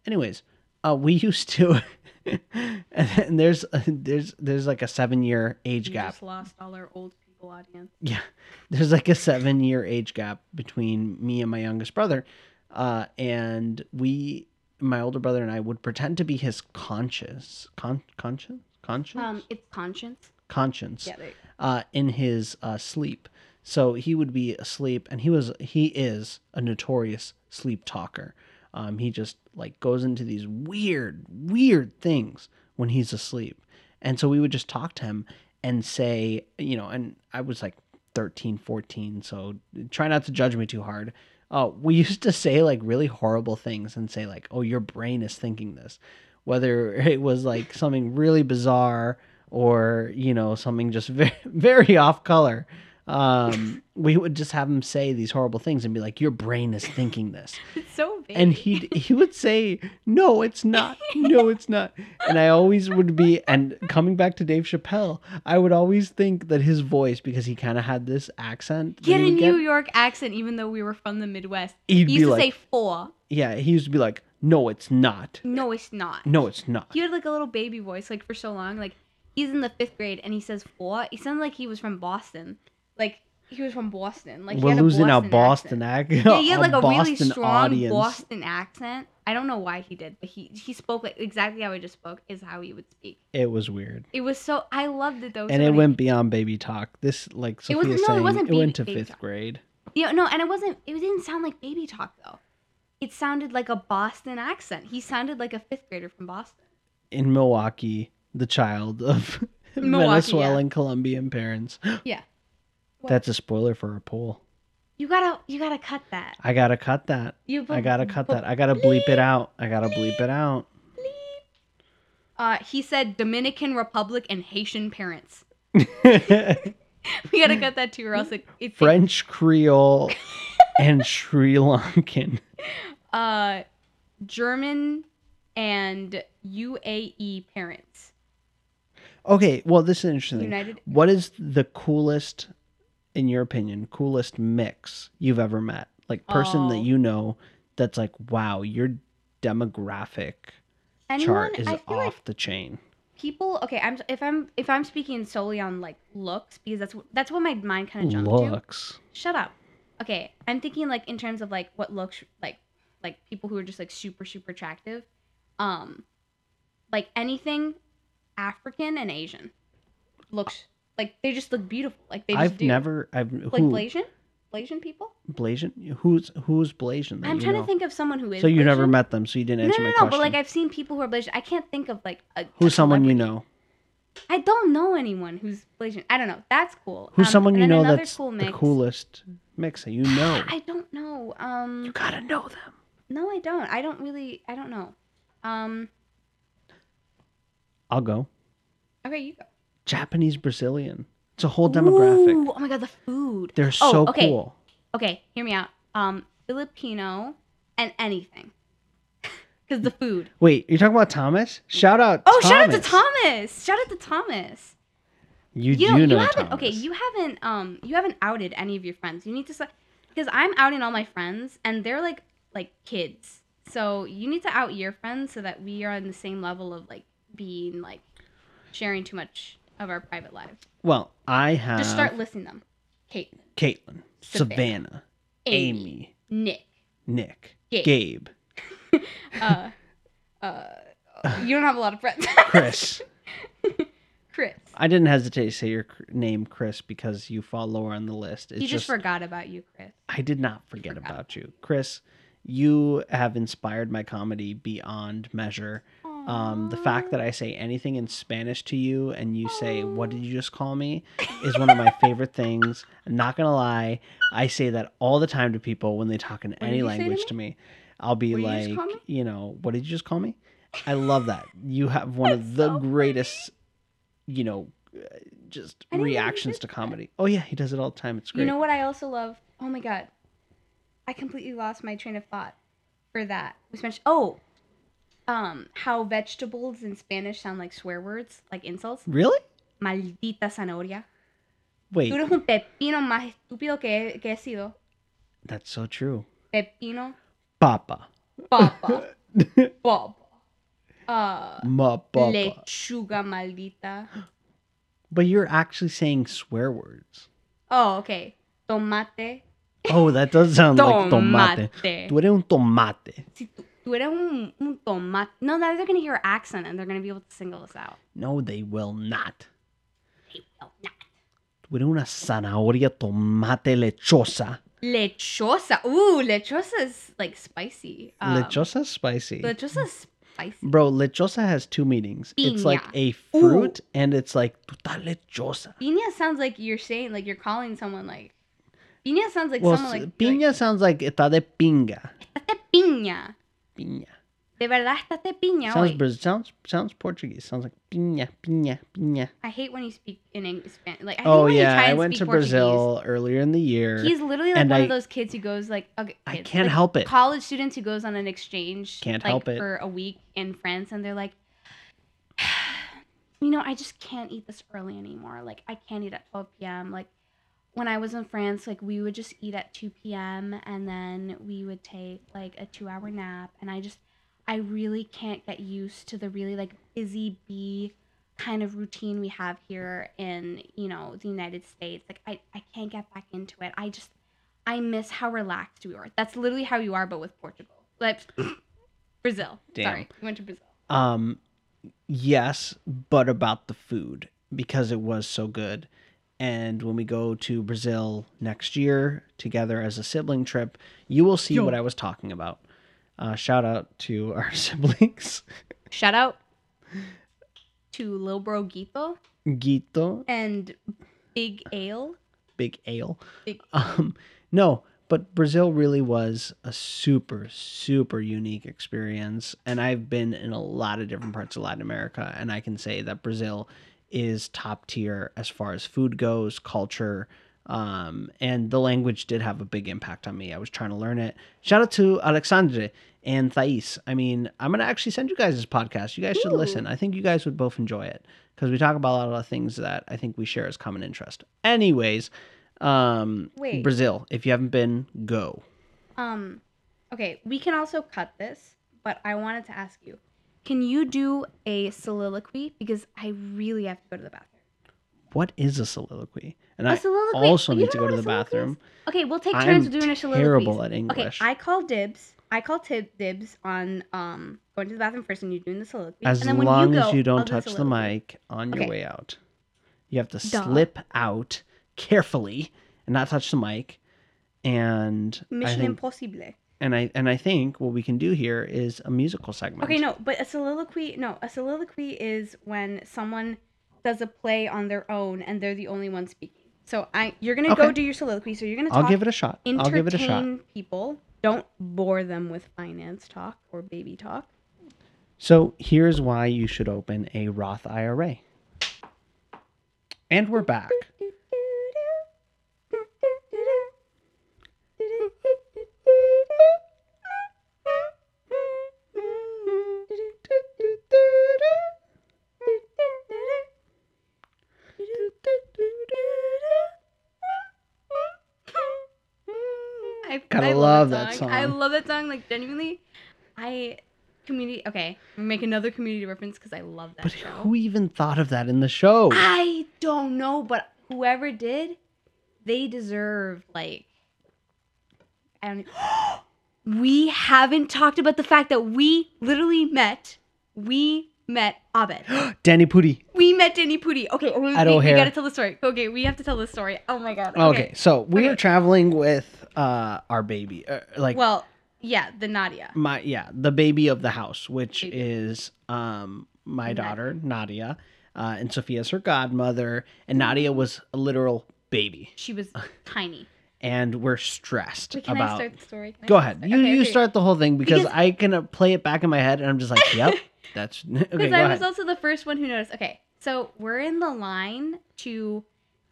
anyways, uh, we used to. and there's there's there's like a seven year age We gap just lost all our old people audience. yeah there's like a seven year age gap between me and my youngest brother uh, and we my older brother and i would pretend to be his conscious con- conscience conscience Um, it's conscience. conscience Yeah, there uh, in his uh, sleep so he would be asleep and he was he is a notorious sleep talker um, he just like goes into these weird weird things when he's asleep. And so we would just talk to him and say you know and i was like 13 14 so try not to judge me too hard. Uh, we used to say like really horrible things and say like oh your brain is thinking this. Whether it was like something really bizarre or you know something just very very off color um we would just have him say these horrible things and be like your brain is thinking this It's so big. and he he would say no it's not no it's not and i always would be and coming back to dave chappelle i would always think that his voice because he kind of had this accent get a New York accent, even though we were from the Midwest. He'd he be used to like- say four. yeah he used to be like no it's not No, it's not. no it's not He had like a little baby voice, like for so long. Like he's in the fifth grade and he says four. He sounded like he was from Boston. Like he was from Boston. Like he we're had a losing our Boston boston accent. accent Yeah, he had like a really Boston strong audience. Boston accent. I don't know why he did, but he he spoke like exactly how I just spoke is how he would speak. it was weird It was so I loved it though. and so it many- went beyond baby talk. This, like It wasn't- no, it wasn't it went to baby fifth talk. grade. Yeah, no, and it wasn't. It didn't sound like baby talk though. It sounded like a boston accent. He sounded like a fifth grader from Boston. In Milwaukee, the child of Milwaukee, Venezuelan Colombian parents. Yeah. What? That's a spoiler for a poll. You gotta, you gotta cut that. I gotta cut that. You. I gotta cut that. I gotta bleep it out. I gotta bleep it out. Uh, he said Dominican Republic and Haitian parents. We gotta cut that too, or else it, it's French Creole and Sri Lankan. uh, German and UAE parents. Okay, well, this is interesting. United. What is the coolest, in your opinion, coolest mix you've ever met? Like person that Oh. you know that's like, wow, your demographic Anyone? chart is off like the chain. people. Okay, I'm if I'm if I'm speaking solely on like looks because that's what that's what my mind kind of jumped to. Looks. Shut up. Okay, I'm thinking like in terms of like what looks like like people who are just like super super attractive. Um like anything African and Asian looks like they just look beautiful. Like they just I've do. never. I've like who Blasian? Blasian people? Blasian. Who's who's Blasian? I'm trying know? to think of someone who is So you never met them, so you didn't No, answer no, my no, question. but like I've seen people who are Blasian. I can't think of like a who's a someone you know? I don't know anyone who's Blasian. I don't know. That's cool. Who's Um, someone you know that's cool the coolest mix that you know? I don't know. Um you gotta know them. No, I don't. I don't really. I don't know. Um. I'll go. Okay, you go. Japanese Brazilian. It's a whole demographic. Ooh, oh my god, the food. They're Oh, so okay. cool. Okay, hear me out. Um, Filipino and anything, because the food. Wait, you're talking about Thomas? Shout out. Oh, Thomas. shout out to Thomas! Shout out to Thomas. You, You do know, you know haven't. Thomas. Okay, you haven't. Um, you haven't outed any of your friends. You need to, because I'm outing all my friends, and they're like like kids. So you need to out your friends so that we are on the same level of like being like sharing too much of our private lives. Well, I have Just start listing them. Kate, Caitlin, Savannah, Savannah, Amy, Amy, Nick, Nick, Gabe. Gabe, uh, uh, you don't have a lot of friends. Chris. Chris. I didn't hesitate to say your name, Chris, because you fall lower on the list. It's He just, forgot about you, Chris. I did not forget about you, Chris. You have inspired my comedy beyond measure. Um, the fact that I say anything in Spanish to you and you say, What did you just call me? is one of my favorite things. I'm not going to lie. I say that all the time to people when they talk in any you say to language me? to me. I'll be What you like, me? you know, what did you just call me? I love that. You have one of the so funny. greatest, you know, uh, just I didn't know he reactions to that. comedy. Oh yeah, he does it all the time. It's great. You know what I also love? Oh my god. I completely lost my train of thought for that. We mentioned oh, um, how vegetables in Spanish sound like swear words, like insults. Really? Maldita zanahoria. Wait, Tú eres un pepino más estúpido que, he- que he sido. that's so true. Pepino. Papa. Papa. Papa. Uh, Ma papa. lechuga maldita. But you're actually saying swear words. Oh, okay. Tomate. Oh, that does sound like tomate. Tomate. Tú eres un tomate. Si tú, eres un, un tomate. No, now they're going to hear accent and they're going to be able to single us out. No, they will not. They will not. Tú eres una zanahoria tomate lechosa. Lechosa. Ooh, lechosa is like spicy. Um, lechosa is spicy. Lechosa is spicy. Bro, lechosa has two meanings. It's like a fruit and it's like estás lechosa. Piña sounds like you're saying, like you're calling someone like. Piña sounds like Well, someone like. piña sounds like está de pinga. Like, Estate piña. Piña. De verdad, estate piña. Sounds hoy. Sounds sounds Portuguese. Sounds like piña, piña, piña. I hate when you speak in English. Spanish. Like, I hate Oh when you yeah, try I went to Portuguese. Brazil earlier in the year. He's literally like one I- of those kids who goes like okay, I can't like, help it. College students who goes on an exchange Can't like, help it. for a week in France and they're like you know, I just can't eat this early anymore. Like I can't eat at 12 p.m. Like when I was in France, like we would just eat at 2 p.m. and then we would take like a 2-hour nap and I just I really can't get used to the really like busy bee kind of routine we have here in, you know, the United States. Like I I can't get back into it. I just I miss how relaxed we are. That's literally how you are but with Portugal. Like Brazil. Damn. Sorry. We went to Brazil. Um, yes, but about the food because it was so good. And when we go to Brazil next year together as a sibling trip, you will see Yo. what I was talking about. Uh, shout out to our siblings, Shout out to Lil Bro Gito Gito, and Big Ale. Big Ale. Big Um, no, but Brazil really was a super, super unique experience. And I've been in a lot of different parts of Latin America, and I can say that Brazil is top tier as far as food goes, culture, um, and the language did have a big impact on me. I was trying to learn it. Shout out to Alexandre and Thais. I mean, I'm gonna actually send you guys this podcast. You guys should Ooh. listen. I think you guys would both enjoy it because we talk about a lot of things that I think we share as common interest. Anyways, um, Wait. Brazil. If you haven't been, go. Um, okay, we can also cut this, but I wanted to ask you, can you do a soliloquy because I really have to go to the bathroom. What is a soliloquy? And A I soliloquy- also you need to go to the bathroom. Okay, we'll take I'm turns with doing a soliloquy. terrible at English. Okay, I call dibs. I call tib dibs on um going to the bathroom first, and you're doing the soliloquy. As and then when long you as go, you I'll don't do touch the soliloquy. mic on your Okay. way out, you have to Duh. slip out carefully and not touch the mic. And Mission think, impossible. And I and I think what we can do here is a musical segment. Okay, no, but a soliloquy, no, a soliloquy is when someone does a play on their own and they're the only one speaking. So I, you're gonna go do your soliloquy. So you're gonna Talk, I'll give it a shot. I'll give it a shot. people. Don't bore them with finance talk or baby talk. So here's why you should open a Roth IRA. And we're back. I, Gotta I love that song. I love that song. Like genuinely, I community. Okay, make another community reference because I love that But show. who even thought of that in the show? I don't know, but whoever did, they deserve like I don't. we haven't talked about the fact that we literally met. We met Abed. Danny Pudi. We met Danny Pudi. Okay, we, we, we, gotta tell the story. Okay, we have to tell the story. Oh my god. Okay, so we Okay. were traveling with uh our baby, uh, like Well, yeah, the Nadia. my yeah, the baby of the house, which Baby. is um my daughter Nadia, uh, and Sofia's her godmother, and Nadia was a literal baby, She was tiny. and we're stressed Wait, can about. I start the story? Can Go start ahead, the you? Okay, you okay. start the whole thing because, Because- I can uh, play it back in my head, and I'm just like, yep, That's okay. Because I ahead. was also the first one who noticed. Okay, so we're in the line to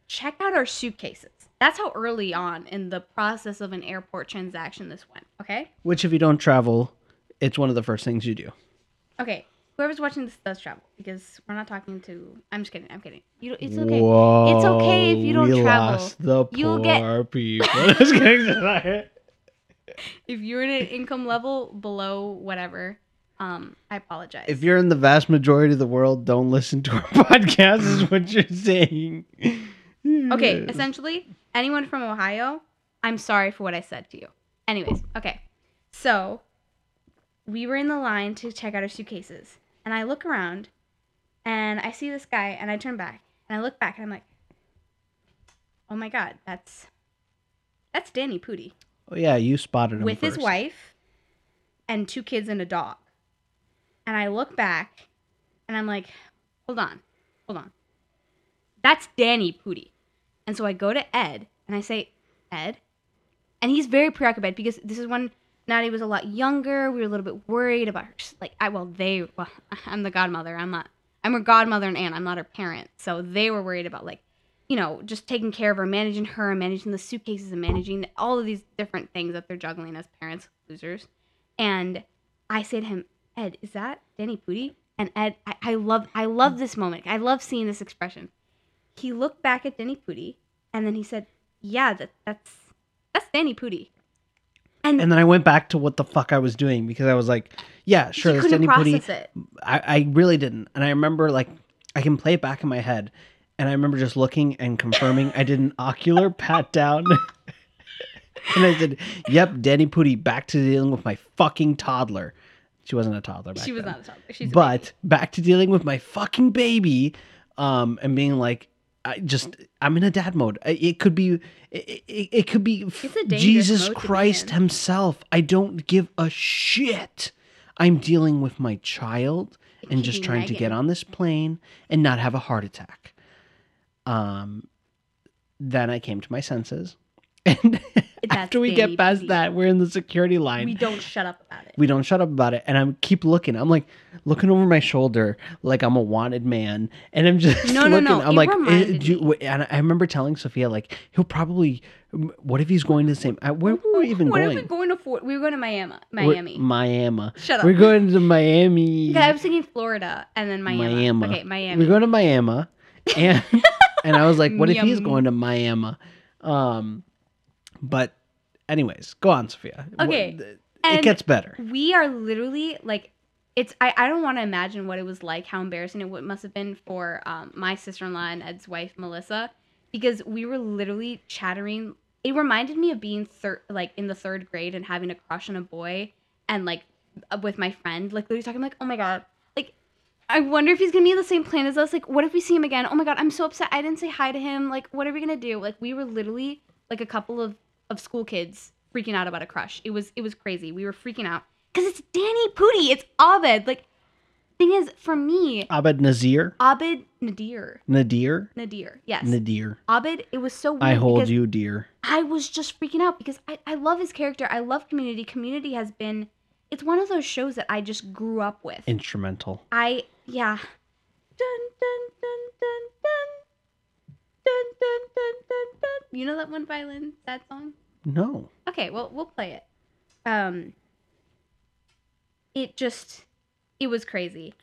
check out our suitcases. That's how early on in the process of an airport transaction this went. Okay. Which, if you don't travel, it's one of the first things you do. Okay. Whoever's watching this does travel because we're not talking to. I'm just kidding. I'm kidding. You. It's okay. Whoa, It's okay if you don't we travel. Lost the You'll poor get- people. If you're in an income level below whatever, um, I apologize. if you're in the vast majority of the world, don't listen to our podcast. Is what you're saying. Okay, essentially, anyone from Ohio, I'm sorry for what I said to you. Anyways, okay. So, we were in the line to check out our suitcases, and I look around, and I see this guy, and I turn back, and I look back, and I'm like, oh my god, that's that's Danny Pudi Oh yeah, you spotted him with his wife and two kids and a dog. And I look back and I'm like, hold on, hold on. That's Danny Pudi. And so I go to Ed and I say, Ed? And he's very preoccupied because this is when Natty was a lot younger. We were a little bit worried about her. Like, I, well, they, well, I'm the godmother. I'm not, I'm her godmother and aunt. I'm not her parent. So they were worried about, like, you know, just taking care of her, managing her, managing the suitcases, and managing all of these different things that they're juggling as parents, losers. And I say to him, Ed, is that Danny Pudi? And Ed, I, I love, I love this moment. I love seeing this expression. He looked back at Danny Pudi, and then he said, "Yeah, that, that's that's Danny Pudi." And, And then I went back to what the fuck I was doing because I was like, yeah, sure, that's Danny process it. I, I really didn't. And I remember like I can play it back in my head. And I remember just looking and confirming I did an ocular pat down. and I said, Yep, Danny Pudi back to dealing with my fucking toddler. She wasn't a toddler back She was then. not a toddler. She's a but back to dealing with my fucking baby um and being like I just I'm in a dad mode. It could be it, it, it could be Jesus be Christ himself. I don't give a shit. I'm dealing with my child and just trying to get on this plane and not have a heart attack. Um then I came to my senses. And after we get past that, we're in the security line we don't shut up about it. we don't shut up about it and i'm keep looking i'm like looking over my shoulder like i'm a wanted man and i'm just No, no, looking no, i'm it like eh, you- and i remember telling sofia like he'll probably what if he's going to the same where were we even what going are we going to? Fort? we were going to Miami. We're- Miami. miami Shut up. we're going to miami Okay, I was thinking Florida and then Miami. miami Okay, Miami. we're going to miami and and i was like what if he's going to miami um but anyways go on sofia What- Okay, it gets better we are literally like it's i, I don't want to imagine what it was like how embarrassing it must have been for um, my sister-in-law and ed's wife melissa because we were literally chattering it reminded me of being third like in the third grade and having a crush on a boy and like uh, with my friend like literally talking like oh my god like I wonder if he's gonna be in the same plane as us. Like, what if we see him again? Oh my god, I'm so upset. I didn't say hi to him. Like, what are we gonna do? Like, we were literally like a couple of of school kids freaking out about a crush. It was it was crazy. We were freaking out because it's Danny Pudi. It's Abed. Like, thing is, for me, abed nazir Abed Nadir, nadir Nadir, yes, nadir Abed. It was so weird. I hold you dear. I was just freaking out because I, I love his character. I love Community. Community has been. It's one of those shows that I just grew up with. Instrumental. I yeah. Dun dun dun dun dun. Dun dun dun dun. You know that one violin sad song? No. Okay, well we'll play it. Um it just it was crazy.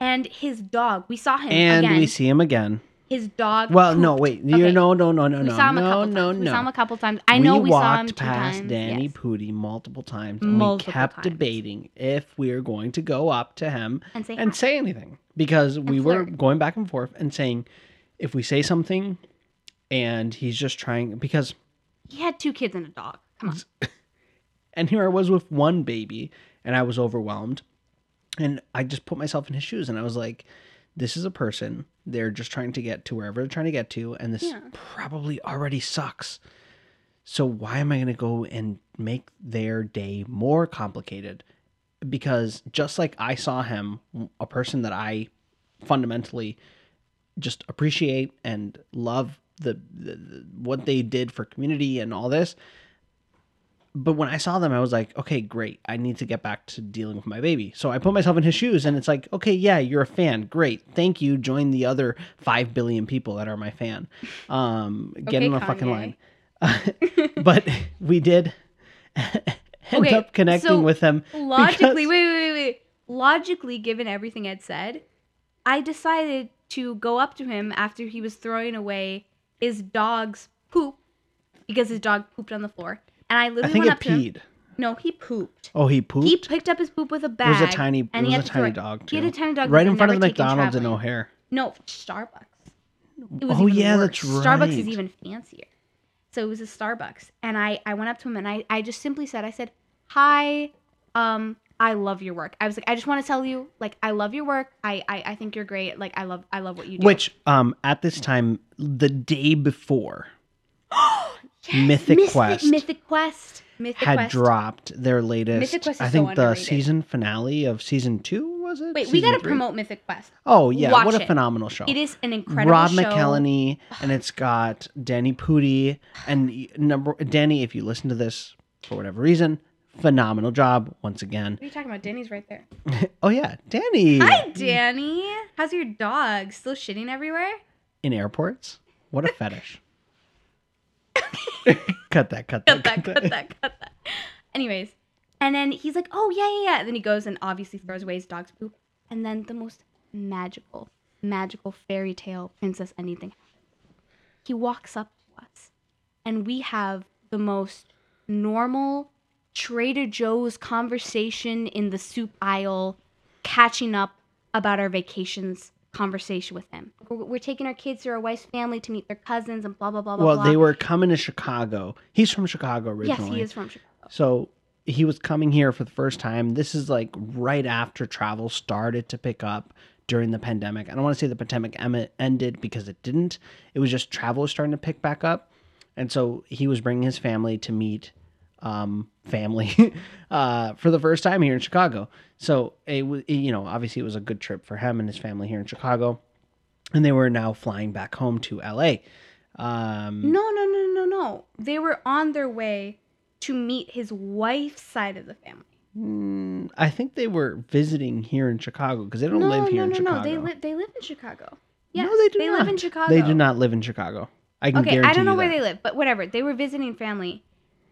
And his dog, we saw him. And again. we see him again. his dog. Well, no, pooped. wait. You Okay, no, no, no, no, we no, saw him a couple no, times. We no. saw him a couple times. I know we, saw him walked two past times. Danny yes. Pudi multiple times, and Multiple we kept times. debating if we were going to go up to him And say and hi. say anything because we were going back and forth and saying if we say something and he's just trying because He had two kids and a dog. Come on. and here I was with one baby and I was overwhelmed. And I just put myself in his shoes and I was like, this is a person. They're just trying to get to wherever they're trying to get to. And this Yeah. probably already sucks. So why am I going to go and make their day more complicated? Because just like I saw him, a person that I fundamentally just appreciate and love the, the, the what they did for community and all this but when I saw them, I was like, okay, great. I need to get back to dealing with my baby. So I put myself in his shoes, and it's like, okay, yeah, you're a fan. Great. Thank you. Join the other 5 billion people that are my fan. Um, get Okay, in the fucking Kanye. line. but we did end Okay, up connecting so with them. Logically, because- wait, wait, wait, wait. Logically, given everything Ed said, I decided to go up to him after he was throwing away his dog's poop because his dog pooped on the floor. And I I literally think went it up to him. peed. No, he pooped. Oh, he pooped? He picked up his poop with a bag. it was a tiny, and it he was had a to throw tiny it. dog, He had a tiny dog right in front of the McDonald's in. O'Hare. No, Starbucks. It was Oh, even yeah, worse. that's Starbucks is even fancier. So it was a Starbucks. And I, I went up to him and I, I just simply said, I said, Hi, um, I love your work. I was like, I just want to tell you, like, I love your work. I, I, I think you're great. Like, I love I love what you do. Which, um, at this time, the day before, Yes, Mythic Mystic- Quest Mythic Quest. Mythic had Quest. dropped their latest. Mythic Quest is I so think the season finale of season two was it? Wait, we gotta three? promote Mythic Quest. Oh yeah, Watch what a it. phenomenal show! It is an incredible Rob show. McElhenney, and it's got Danny Pudi and number Danny. If you listen to this for whatever reason, phenomenal job once again. What are you talking about? Danny's right there. oh yeah, Danny Hi, Danny. How's your dog? Still shitting everywhere? in airports. What a fetish! cut that! Cut that! cut that, cut that, cut that. Anyways, and then he's like, "Oh yeah, yeah, yeah." Then he goes and obviously throws away his dog's poop. And then the most magical, magical fairy tale princess anything. He walks up to us, and we have the most normal Trader Joe's conversation in the soup aisle, catching up about our vacations conversation with him. We're, we're taking our kids to our wife's family to meet their cousins and blah blah blah blah Well, blah. they were coming to Chicago. He's from Chicago originally. Yes, he is from Chicago. So he was coming here for the first time. This is like right after travel started to pick up during the pandemic. I don't want to say the pandemic ended because it didn't. It was just travel was starting to pick back up. And so he was bringing his family to meet um, family uh, for the first time here in Chicago. So it was, you know, obviously it was a good trip for him and his family here in Chicago. And they were now flying back home to LA. Um, No, no, no, no, no. They were on their way to meet his wife's side of the family. Mm, I think they were visiting here in Chicago because they don't no, live here no, in no, Chicago. no. They live. They live in Chicago. Yes, no, they do They not. live in Chicago. They do not live in Chicago. I can Okay, guarantee I don't know where that. they live, but whatever. They were visiting family,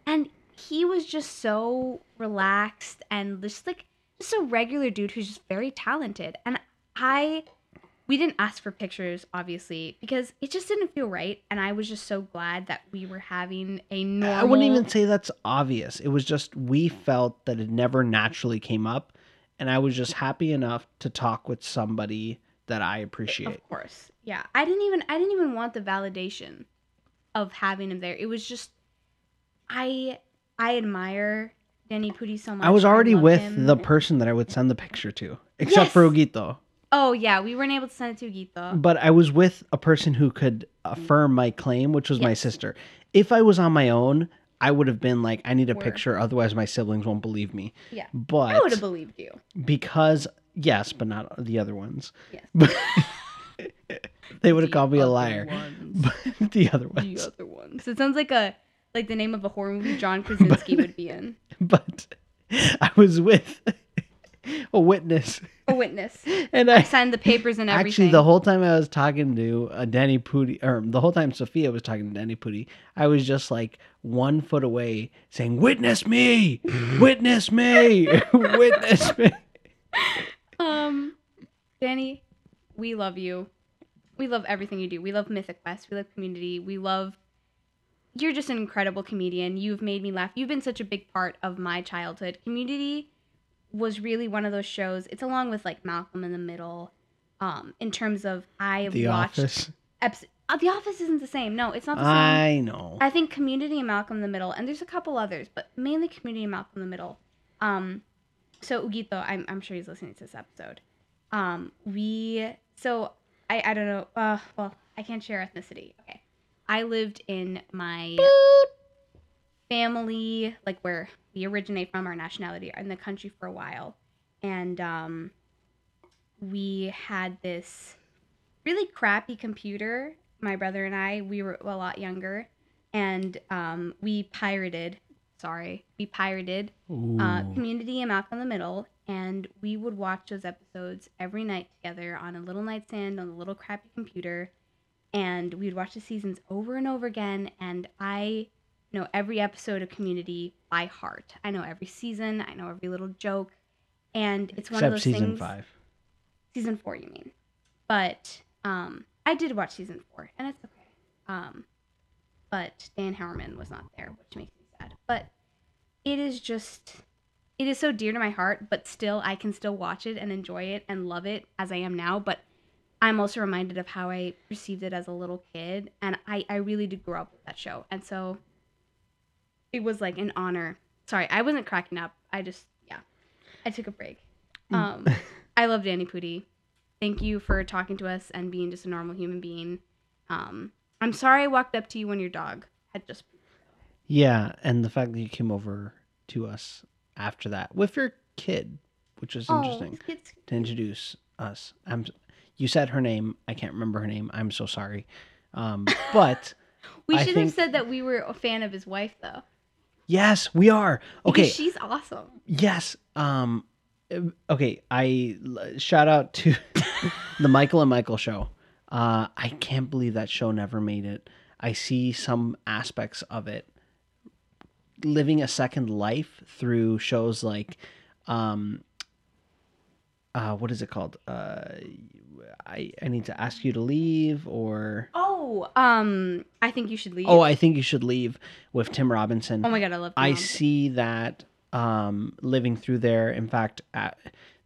and he was just so relaxed and just like just a regular dude who's just very talented. And I, we didn't ask for pictures, obviously, because it just didn't feel right. And I was just so glad that we were having a normal. I wouldn't even say that's obvious. It was just we felt that it never naturally came up, and I was just happy enough to talk with somebody that I appreciate. Of course. Yeah. I didn't even I didn't even want the validation of having him there. It was just I I admire Danny Pudi so much. I was already love with him. the person that I would send the picture to, except for Yes. Ogito. Oh yeah, we weren't able to send it to Gita. But I was with a person who could affirm my claim, which was my sister. If I was on my own, I would have been like, I need a Word. picture, otherwise my siblings won't believe me. Yeah. But I would have believed you. because yes, but not the other ones. Yes. They would have The called me a liar. The other ones. The other ones. It sounds like a like the name of a horror movie John Krasinski would be in. But I was with a witness, A witness. and I I signed the papers and everything. actually the whole time I was talking to uh, Danny Pudi, or the whole time Sofia was talking to Danny Pudi, I was just like one foot away, saying, "Witness me, witness me, witness me." Um, Danny, we love you. We love everything you do. We love Mythic Quest. We love Community. We love. You're just an incredible comedian. You've made me laugh. You've been such a big part of my childhood. Community was really one of those shows. It's along with like Malcolm in the Middle, um, in terms of I The watched. Office. Eps- uh, the Office isn't the same. No, it's not the same. I know. I think Community and Malcolm in the Middle, and there's a couple others, but mainly Community and Malcolm in the Middle. Um, so Ugito, I'm, I'm sure he's listening to this episode. Um, we so I I don't know. Uh, well, I can't share ethnicity. Okay, I lived in my family, like where we originate from, our nationality, in the country for a while, and um, we had this really crappy computer. My brother and I, we were a lot younger, and um, we pirated sorry, we pirated uh, Community and Malcolm in the Middle, and we would watch those episodes every night together on a little nightstand on a little crappy computer, and we'd watch the seasons over and over again. And I know every episode of Community by heart. I know every season. I know every little joke, and it's one Except of those season things. five. Season four, you mean? But um, I did watch season four, and it's okay. Um, but Dan Harmon was not there, which makes me sad. But it is just, it is so dear to my heart. But still, I can still watch it and enjoy it and love it as I am now. But I'm also reminded of how I perceived it as a little kid, and I I really did grow up with that show, and so it was like an honor. Sorry, I wasn't cracking up. I just yeah, I took a break. Um, I love Danny Pudi. Thank you for talking to us and being just a normal human being. Um, I'm sorry I walked up to you when your dog had just. Yeah, and the fact that you came over to us after that with your kid, which was interesting Oh, it's, to introduce us. I'm. You said her name. I can't remember her name. I'm so sorry. Um, but we I should think- have said that we were a fan of his wife though. yes, we are. Because Okay. she's awesome. Yes. Um. Okay. I shout out to the Michael and Michael show. Uh, I can't believe that show never made it. I see some aspects of it living a second life through shows like, um, uh, what is it called? Uh, I I need to ask you to leave or Oh, um, I think you should leave. oh I think you should leave with Tim Robinson. Oh my god, I love. I see that um, living through there. In fact, uh,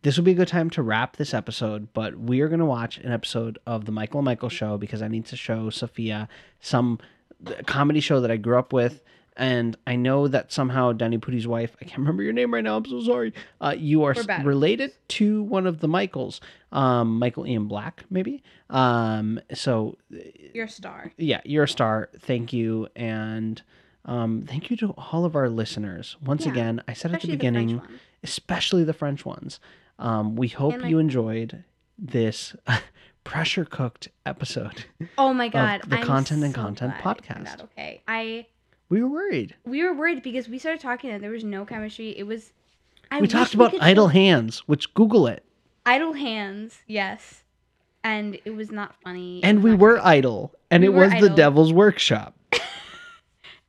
this would be a good time to wrap this episode, but we are going to watch an episode of the Michael and Michael show because I need to show Sofia some comedy show that I grew up with. And I know that somehow Danny Pudi's wife, I can't remember your name right now. I'm so sorry. Uh, you are We're s- bad at related to one of the Michaels, um, Michael Ian Black, maybe. Um, so You're a star. yeah, you're a star. Thank you. And um, thank you to all of our listeners. Once Yeah, again, I said at the Especially the beginning, especially the French ones. Um, we hope And, you enjoyed this pressure cooked episode. Oh my god, the I'm Content and Content glad it turned podcast. Okay, I We were worried. we were worried because we started talking and there was no chemistry. It was. I we talked about could idle hands, which Google it. idle hands. Yes, and it was not funny. And we were great. idle. And We it was the devil's workshop.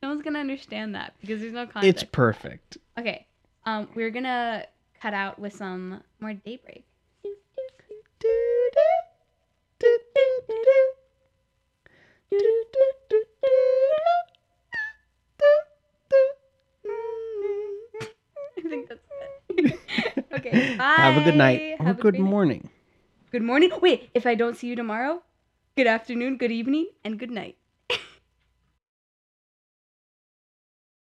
No one's gonna understand that because there's no context. It's perfect. okay. Um, we're gonna cut out with some more daybreak. I think that's it. okay. Bye. Have a good night or Have a good great night. morning. Good morning. Wait, if I don't see you tomorrow, good afternoon, good evening, and good night.